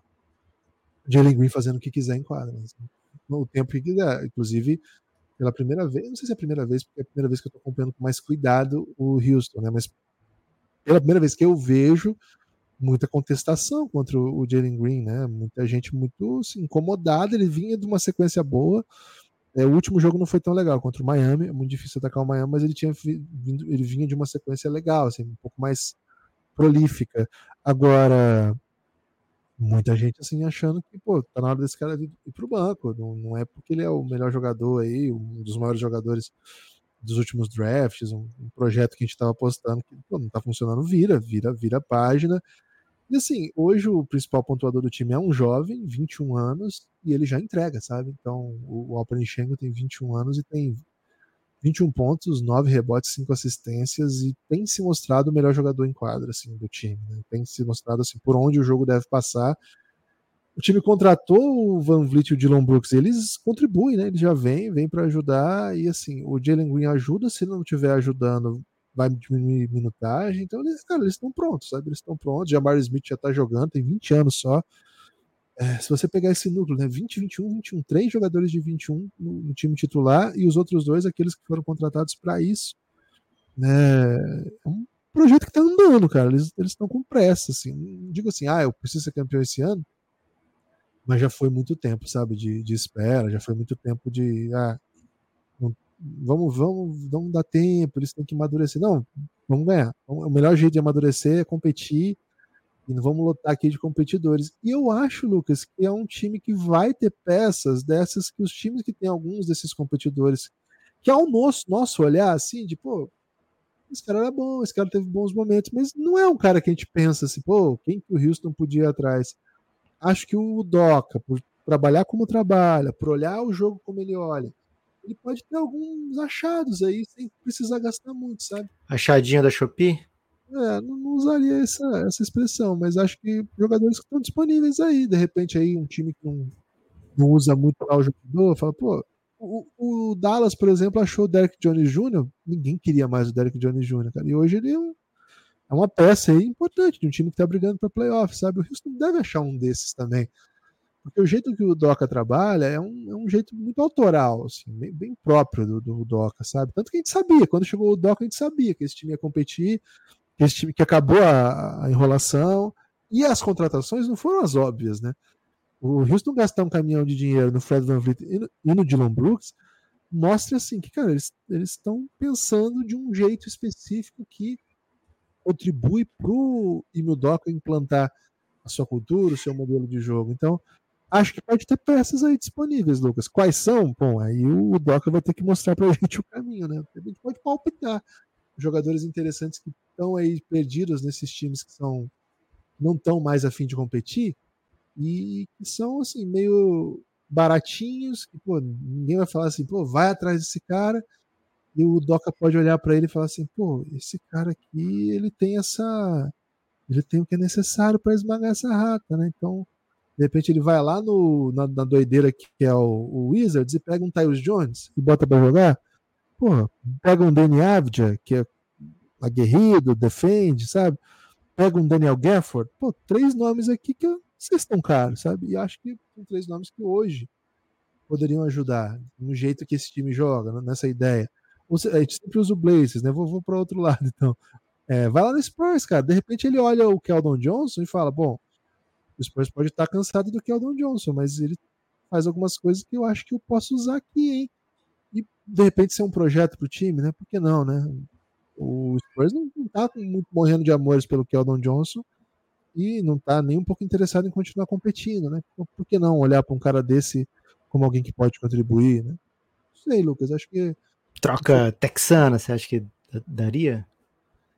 Jalen Green fazendo o que quiser em quadra, né? no tempo que quiser. Inclusive, pela primeira vez, não sei se é a primeira vez, porque é a primeira vez que eu estou acompanhando com mais cuidado o Houston, né? Mas pela primeira vez que eu vejo muita contestação contra o Jalen Green, né? Muita gente muito assim, incomodada. Ele vinha de uma sequência boa. É, o último jogo não foi tão legal contra o Miami, é muito difícil atacar o Miami, mas ele tinha vindo, ele vinha de uma sequência legal, assim, um pouco mais prolífica. Agora, muita gente assim achando que, pô, tá na hora desse cara ir pro banco. Não, não é porque ele é o melhor jogador aí, um dos maiores jogadores dos últimos drafts, um, um projeto que a gente estava apostando que pô, não está funcionando, vira, vira, vira a página. E assim, hoje o principal pontuador do time é um jovem, 21 anos, e ele já entrega, sabe? Então, o, o Alperen Schengen tem 21 anos e tem 21 pontos, 9 rebotes, 5 assistências e tem se mostrado o melhor jogador em quadra assim, do time. Né? Tem se mostrado assim, por onde o jogo deve passar o time contratou o Van Vliet e o Dylan Brooks, eles contribuem, né? Eles já vêm, vêm para ajudar e assim, o Jalen Green ajuda, se não estiver ajudando, vai diminuir minutagem. Então, eles, cara, eles estão prontos, sabe? Eles estão prontos. Jamar Smith já tá jogando, tem 20 anos só. É, se você pegar esse núcleo, né? 20, 21, 21, três jogadores de 21 no, no time titular e os outros dois, aqueles que foram contratados para isso. Né? É um projeto que tá andando, cara. Eles estão com pressa, assim. Não digo assim, ah, eu preciso ser campeão esse ano mas já foi muito tempo, sabe, de, de espera, já foi muito tempo de, ah, não, vamos, vamos, vamos dar tempo, eles têm que amadurecer. Não, vamos ganhar. O melhor jeito de amadurecer é competir e não vamos lotar aqui de competidores. E eu acho, Lucas, que é um time que vai ter peças dessas que os times que tem alguns desses competidores, que ao nosso, nosso olhar, assim, de, pô, esse cara era bom, esse cara teve bons momentos, mas não é um cara que a gente pensa assim, pô, quem que o Houston podia ir atrás? acho que o Doca, por trabalhar como trabalha, por olhar o jogo como ele olha, ele pode ter alguns achados aí sem precisar gastar muito, sabe? Achadinha da Shopee? É, não, usaria essa, essa expressão, mas acho que jogadores que estão disponíveis aí, de repente aí um time que não, não usa muito o jogador, fala, pô, o, o, Dallas, por exemplo, achou o Derek Jones Jr., ninguém queria mais o Derek Jones Jr., cara, e hoje ele é um, é uma peça aí importante de um time que está brigando para playoff, sabe? O Houston deve achar um desses também. Porque o jeito que o Doca trabalha é um, é um jeito muito autoral, assim, bem, bem próprio do, do, Doca, sabe? Tanto que a gente sabia, quando chegou o Doca, a gente sabia que esse time ia competir, esse time que acabou a, a enrolação, e as contratações não foram as óbvias, né? O Houston gastar um caminhão de dinheiro no Fred Van Vliet e no, e no Dylan Brooks mostra assim que, cara, eles estão pensando de um jeito específico que contribui para o Doca implantar a sua cultura, o seu modelo de jogo. Então, acho que pode ter peças aí disponíveis, Lucas. Quais são? Bom, aí o Doca vai ter que mostrar para a (laughs) gente o caminho, né? A gente pode palpitar jogadores interessantes que estão aí perdidos nesses times que são não estão mais afim de competir e que são assim meio baratinhos, que pô, ninguém vai falar assim, pô, vai atrás desse cara e o Doca pode olhar para ele e falar assim: pô, esse cara aqui, ele tem essa. Ele tem o que é necessário para esmagar essa rata, né? Então, de repente, ele vai lá no, na, na doideira que é o, o, Wizards e pega um Tyus Jones e bota para jogar. Pô, pega um Danny Avdia, que é aguerrido, defende, sabe? Pega um Daniel Gafford. Pô, três nomes aqui que vocês estão caros, sabe? E acho que são três nomes que hoje poderiam ajudar no jeito que esse time joga, nessa ideia a gente sempre usa o Blazers, né? Vou, vou para outro (laughs) lado, então. É, vai lá no Spurs, cara. De repente ele olha o Keldon Johnson e fala: Bom, o Spurs pode estar cansado do Keldon Johnson, mas ele faz algumas coisas que eu acho que eu posso usar aqui, hein? E de repente ser um projeto para o time, né? Por que não, né? O Spurs não, não tá muito morrendo de amores pelo Keldon Johnson e não tá nem um pouco interessado em continuar competindo, né? Então, por que não olhar para um cara desse como alguém que pode contribuir, né? Não sei, Lucas. Acho que Troca texana, você acha que daria?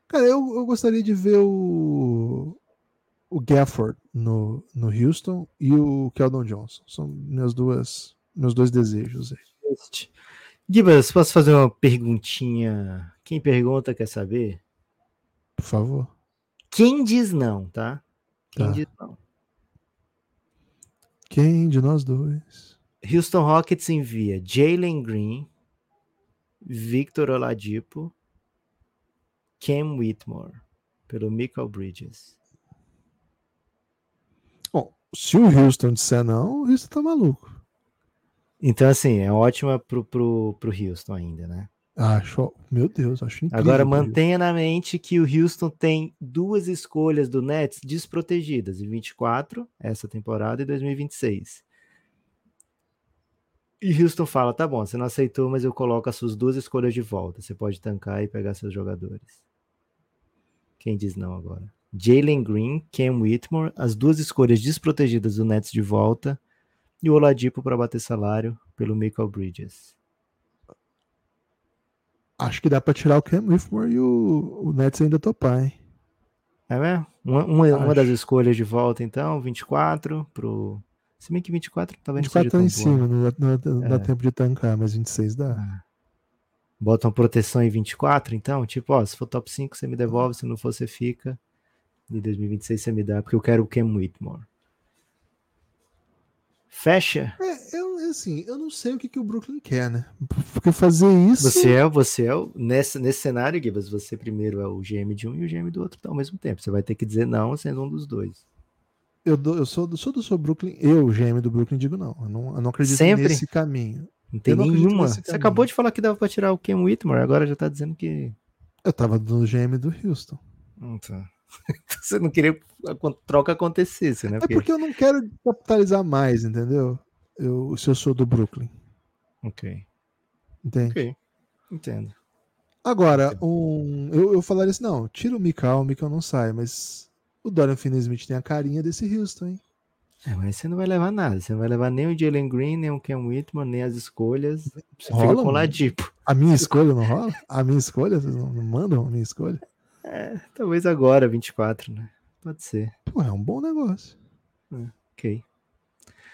Cara, eu, eu gostaria de ver o, o Gafford no, no Houston e o Keldon Johnson. São minhas duas, meus dois desejos aí. Gibas, posso fazer uma perguntinha? Quem pergunta quer saber? Por favor. Quem diz não, tá? Quem tá. diz não? Quem de nós dois? Houston Rockets envia Jalen Green, Victor Oladipo, Cam Whitmore, pelo Michael Bridges. Bom, se o Houston disser não, o Houston tá maluco. Então, assim, é ótima pro, pro, pro Houston ainda, né? Acho, meu Deus, acho incrível. Agora mantenha na mente que o Houston tem duas escolhas do Nets desprotegidas em 24, essa temporada, e 2026. E Houston fala: tá bom, você não aceitou, mas eu coloco as suas duas escolhas de volta. Você pode tancar e pegar seus jogadores. Quem diz não agora? Jalen Green, Cam Whitmore, as duas escolhas desprotegidas do Nets de volta e o Oladipo para bater salário pelo Michael Bridges. Acho que dá para tirar o Cam Whitmore e o, o Nets ainda topar, hein? É mesmo? Uma, uma, uma, das escolhas de volta, então, 24 pro. Se bem que 24 talvez 24 tá em cima, não dá, não, dá, é. tempo de tancar, mas 26 dá. É. Botam proteção em 24, então? Tipo, ó, se for top 5, você me devolve, se não for, você fica. De 2026 você me dá, porque eu quero o Cam Whitmore. Fecha? É, eu, assim, eu não sei o que, que o Brooklyn quer, né? Porque fazer isso. Você é, você é o, nesse, nesse cenário, Gibas, você primeiro é o GM de um e o GM do outro ao mesmo tempo. Você vai ter que dizer não sendo um dos dois. Eu, do, eu sou, sou do seu Brooklyn, eu, GM do Brooklyn, digo não. Eu não, eu não acredito Sempre? nesse caminho. Não tem não nenhuma. Você acabou de falar que dava pra tirar o Ken Whitmore, agora já tá dizendo que. Eu tava do GM do Houston. Tá. (laughs) Você não queria que a troca acontecesse, né? É porque eu não quero capitalizar mais, entendeu? Eu, se eu sou do Brooklyn. Ok. Entende? Ok. Entendo. Agora, um, eu, eu falaria assim: não, tira o Mikal, o Mikal não sai, mas o Dorian Finney-Smith tem a carinha desse Houston, hein? É, mas você não vai levar nada. Você não vai levar nem o Jalen Green, nem o Ken Whitman, nem as escolhas. Você rola, fica com o Ladipo. A minha escolha não rola? A minha escolha? Vocês não, não mandam a minha escolha? É, talvez agora, 24, né? Pode ser. Pô, é um bom negócio. É, ok.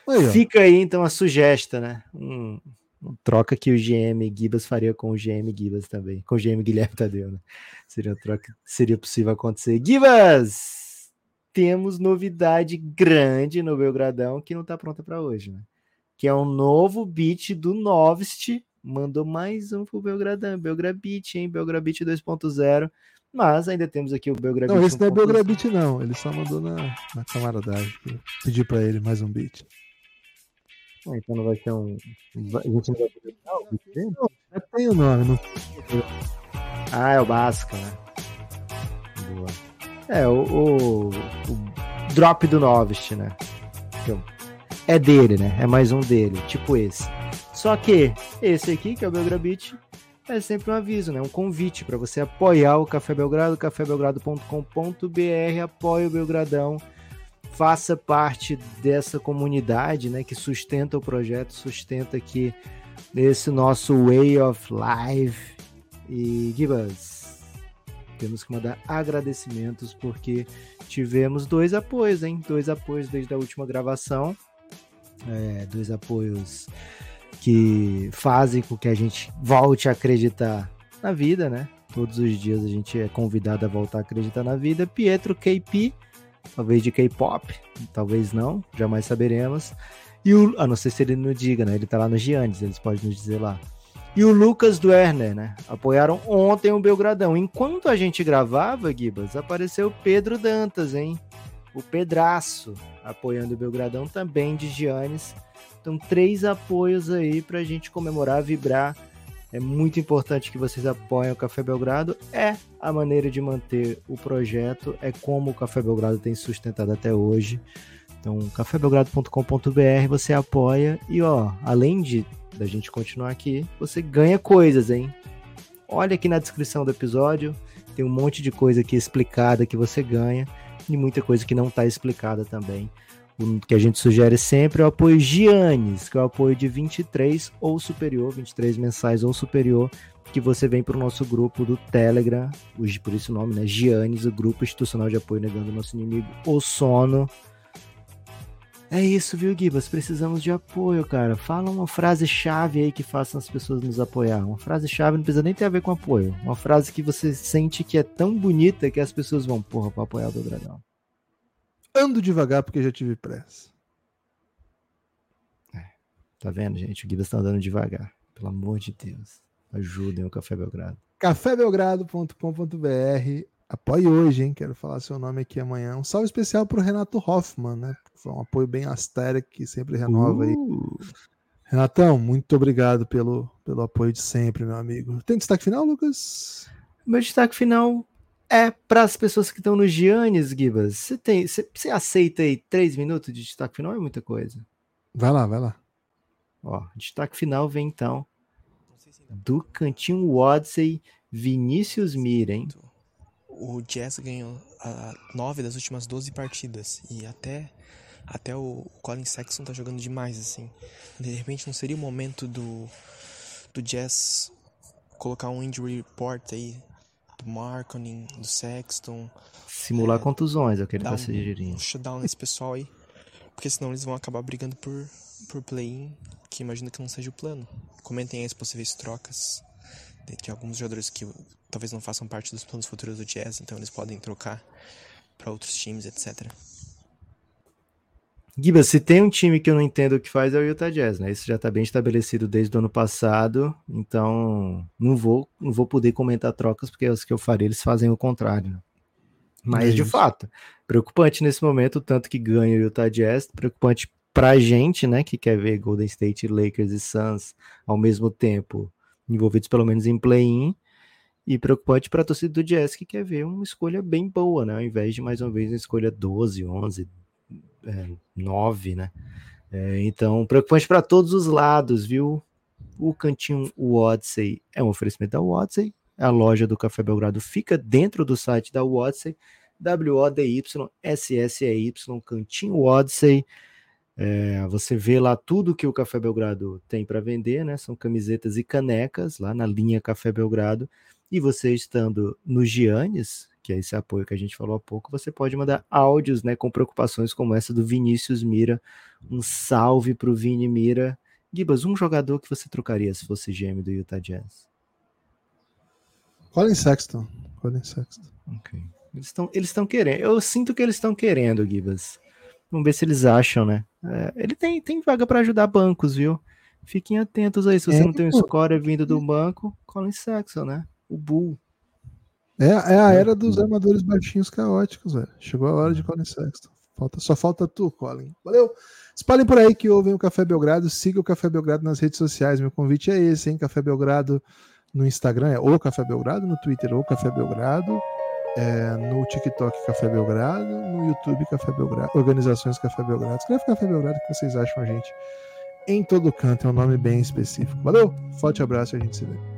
Aí, Fica aí, então, a sugesta, né? Um, um, troca que o GM Gibas faria com o GM Gibas também. Com o GM Guilherme Tadeu, né? Seria troca seria possível acontecer. Gibas! Temos novidade grande no Belgradão que não tá pronta para hoje, né? Que é um novo beat do Novist. Mandou mais um pro Belgradão. Belgrabit, hein? Belgrabit 2.0 mas ainda temos aqui o Belgrabit. Não, esse não é Belgrabit, não. Ele só mandou na, na camaradagem. Pedir para ele mais um beat. Ah, então não vai ser um. A gente não vai poder o beat dele? Não, tem o nome. Não... Ah, é o básico, né? Boa. É, o, o, o drop do Novist, né? É dele, né? É mais um dele, tipo esse. Só que esse aqui, que é o Belgrabit, é sempre um aviso, né? Um convite para você apoiar o Café Belgrado, cafébelgrado.com.br, apoie o Belgradão, faça parte dessa comunidade, né, que sustenta o projeto, sustenta aqui esse nosso way of life. E Gibas, temos que mandar agradecimentos porque tivemos dois apoios, hein? Dois apoios desde a última gravação. É, dois apoios que fazem com que a gente volte a acreditar na vida, né? Todos os dias a gente é convidado a voltar a acreditar na vida. Pietro KP, talvez de K-pop, talvez não, jamais saberemos. E o, a não ser se ele não diga, né? Ele tá lá no Giannis, eles podem nos dizer lá. E o Lucas Duerner, né? Apoiaram ontem o Belgradão. Enquanto a gente gravava, Gibas, apareceu Pedro Dantas, hein? O Pedraço apoiando o Belgradão também de Giannis. Então, três apoios aí para a gente comemorar, vibrar. É muito importante que vocês apoiem o Café Belgrado. É a maneira de manter o projeto, é como o Café Belgrado tem sustentado até hoje. Então, cafébelgrado.com.br você apoia e ó, além de da gente continuar aqui, você ganha coisas, hein? Olha aqui na descrição do episódio, tem um monte de coisa aqui explicada que você ganha e muita coisa que não está explicada também o que a gente sugere sempre é o apoio Giannis, que é o apoio de 23 ou superior, 23 mensais ou superior, que você vem para o nosso grupo do Telegram, por o nome, né? Giannis, o grupo institucional de apoio negando o nosso inimigo, o sono. É isso, viu, Gibas? Precisamos de apoio, cara. Fala uma frase-chave aí que faça as pessoas nos apoiar. Uma frase-chave não precisa nem ter a ver com apoio. Uma frase que você sente que é tão bonita que as pessoas vão, porra, para apoiar o Belgradão. Ando devagar porque já tive pressa. É, tá vendo, gente? O Guida está andando devagar. Pelo amor de Deus. Ajudem o Café Belgrado. cafébelgrado.com.br Apoie hoje, hein? Quero falar seu nome aqui amanhã. Um salve especial pro Renato Hoffman, né? Foi um apoio bem asteric que sempre renova uh. aí. Renatão, muito obrigado pelo, pelo apoio de sempre, meu amigo. Tem destaque final, Lucas? Meu destaque final é para as pessoas que estão no Giannis, Gibas. Você tem, você, aceita aí três minutos de destaque final? É muita coisa. Vai lá, vai lá. Ó, destaque final vem então do cantinho Wadsey, Vinícius Mira, hein? O Jazz ganhou a nove das últimas 12 partidas e até até o Colin Sexton tá jogando demais assim. De repente não seria o momento do do Jazz colocar um injury report aí do Markonin, do Sexton, Simular É, contusões, é o que ele tá sugerindo. um shutdown nesse pessoal aí, porque senão eles vão acabar brigando por por play-in, que imagino que não seja o plano. Comentem aí as possíveis trocas de, de alguns jogadores que talvez não façam parte dos planos futuros do Jazz, então eles podem trocar para outros times, etc. Gibas, se tem um time que eu não entendo o que faz é o Utah Jazz, né? Isso já tá bem estabelecido desde o ano passado, então não vou, não vou poder comentar trocas, porque os que eu farei eles fazem o contrário. né? Mas, É de fato, preocupante nesse momento, o tanto que ganha o Utah Jazz, preocupante pra gente, né, que quer ver Golden State, Lakers e Suns ao mesmo tempo envolvidos pelo menos em play-in, e preocupante para a torcida do Jazz que quer ver uma escolha bem boa, né, ao invés de mais uma vez uma escolha 12, 11, é, 9, né? É, então, preocupante para todos os lados, viu? O cantinho Wadsey é um oferecimento da Wadsey, a loja do Café Belgrado fica dentro do site da Wadsey, W-O-D-Y-S-S-E-Y, cantinho Wadsey. É, você vê lá tudo que o Café Belgrado tem para vender, né? São camisetas e canecas lá na linha Café Belgrado. E você estando no Giannis, que é esse apoio que a gente falou há pouco, você pode mandar áudios, né, com preocupações como essa do Vinícius Mira. Um salve pro Vini Mira. Gibas, um jogador que você trocaria se fosse GM do Utah Jazz? Colin Sexton. Colin Sexton. Ok. Eles estão eles estão querendo. Eu sinto que eles estão querendo, Gibas. Vamos ver se eles acham, né? É, ele tem, tem vaga para ajudar bancos, viu? Fiquem atentos aí. Se você É, não tem um score vindo do banco, Colin Sexton, né? O Bull. É, é a era dos armadores baixinhos caóticos, velho. Chegou a hora de Colin Sexton. Falta, só falta tu, Colin. Valeu. Espalhem por aí que ouvem o Café Belgrado. Siga o Café Belgrado nas redes sociais. Meu convite é esse, hein? Café Belgrado no Instagram é o Café Belgrado, no Twitter o Café Belgrado, é, no TikTok Café Belgrado, no YouTube Café Belgrado, Organizações Café Belgrado. Escreve Café Belgrado que vocês acham a gente em todo canto. É um nome bem específico. Valeu. Forte abraço e a gente se vê.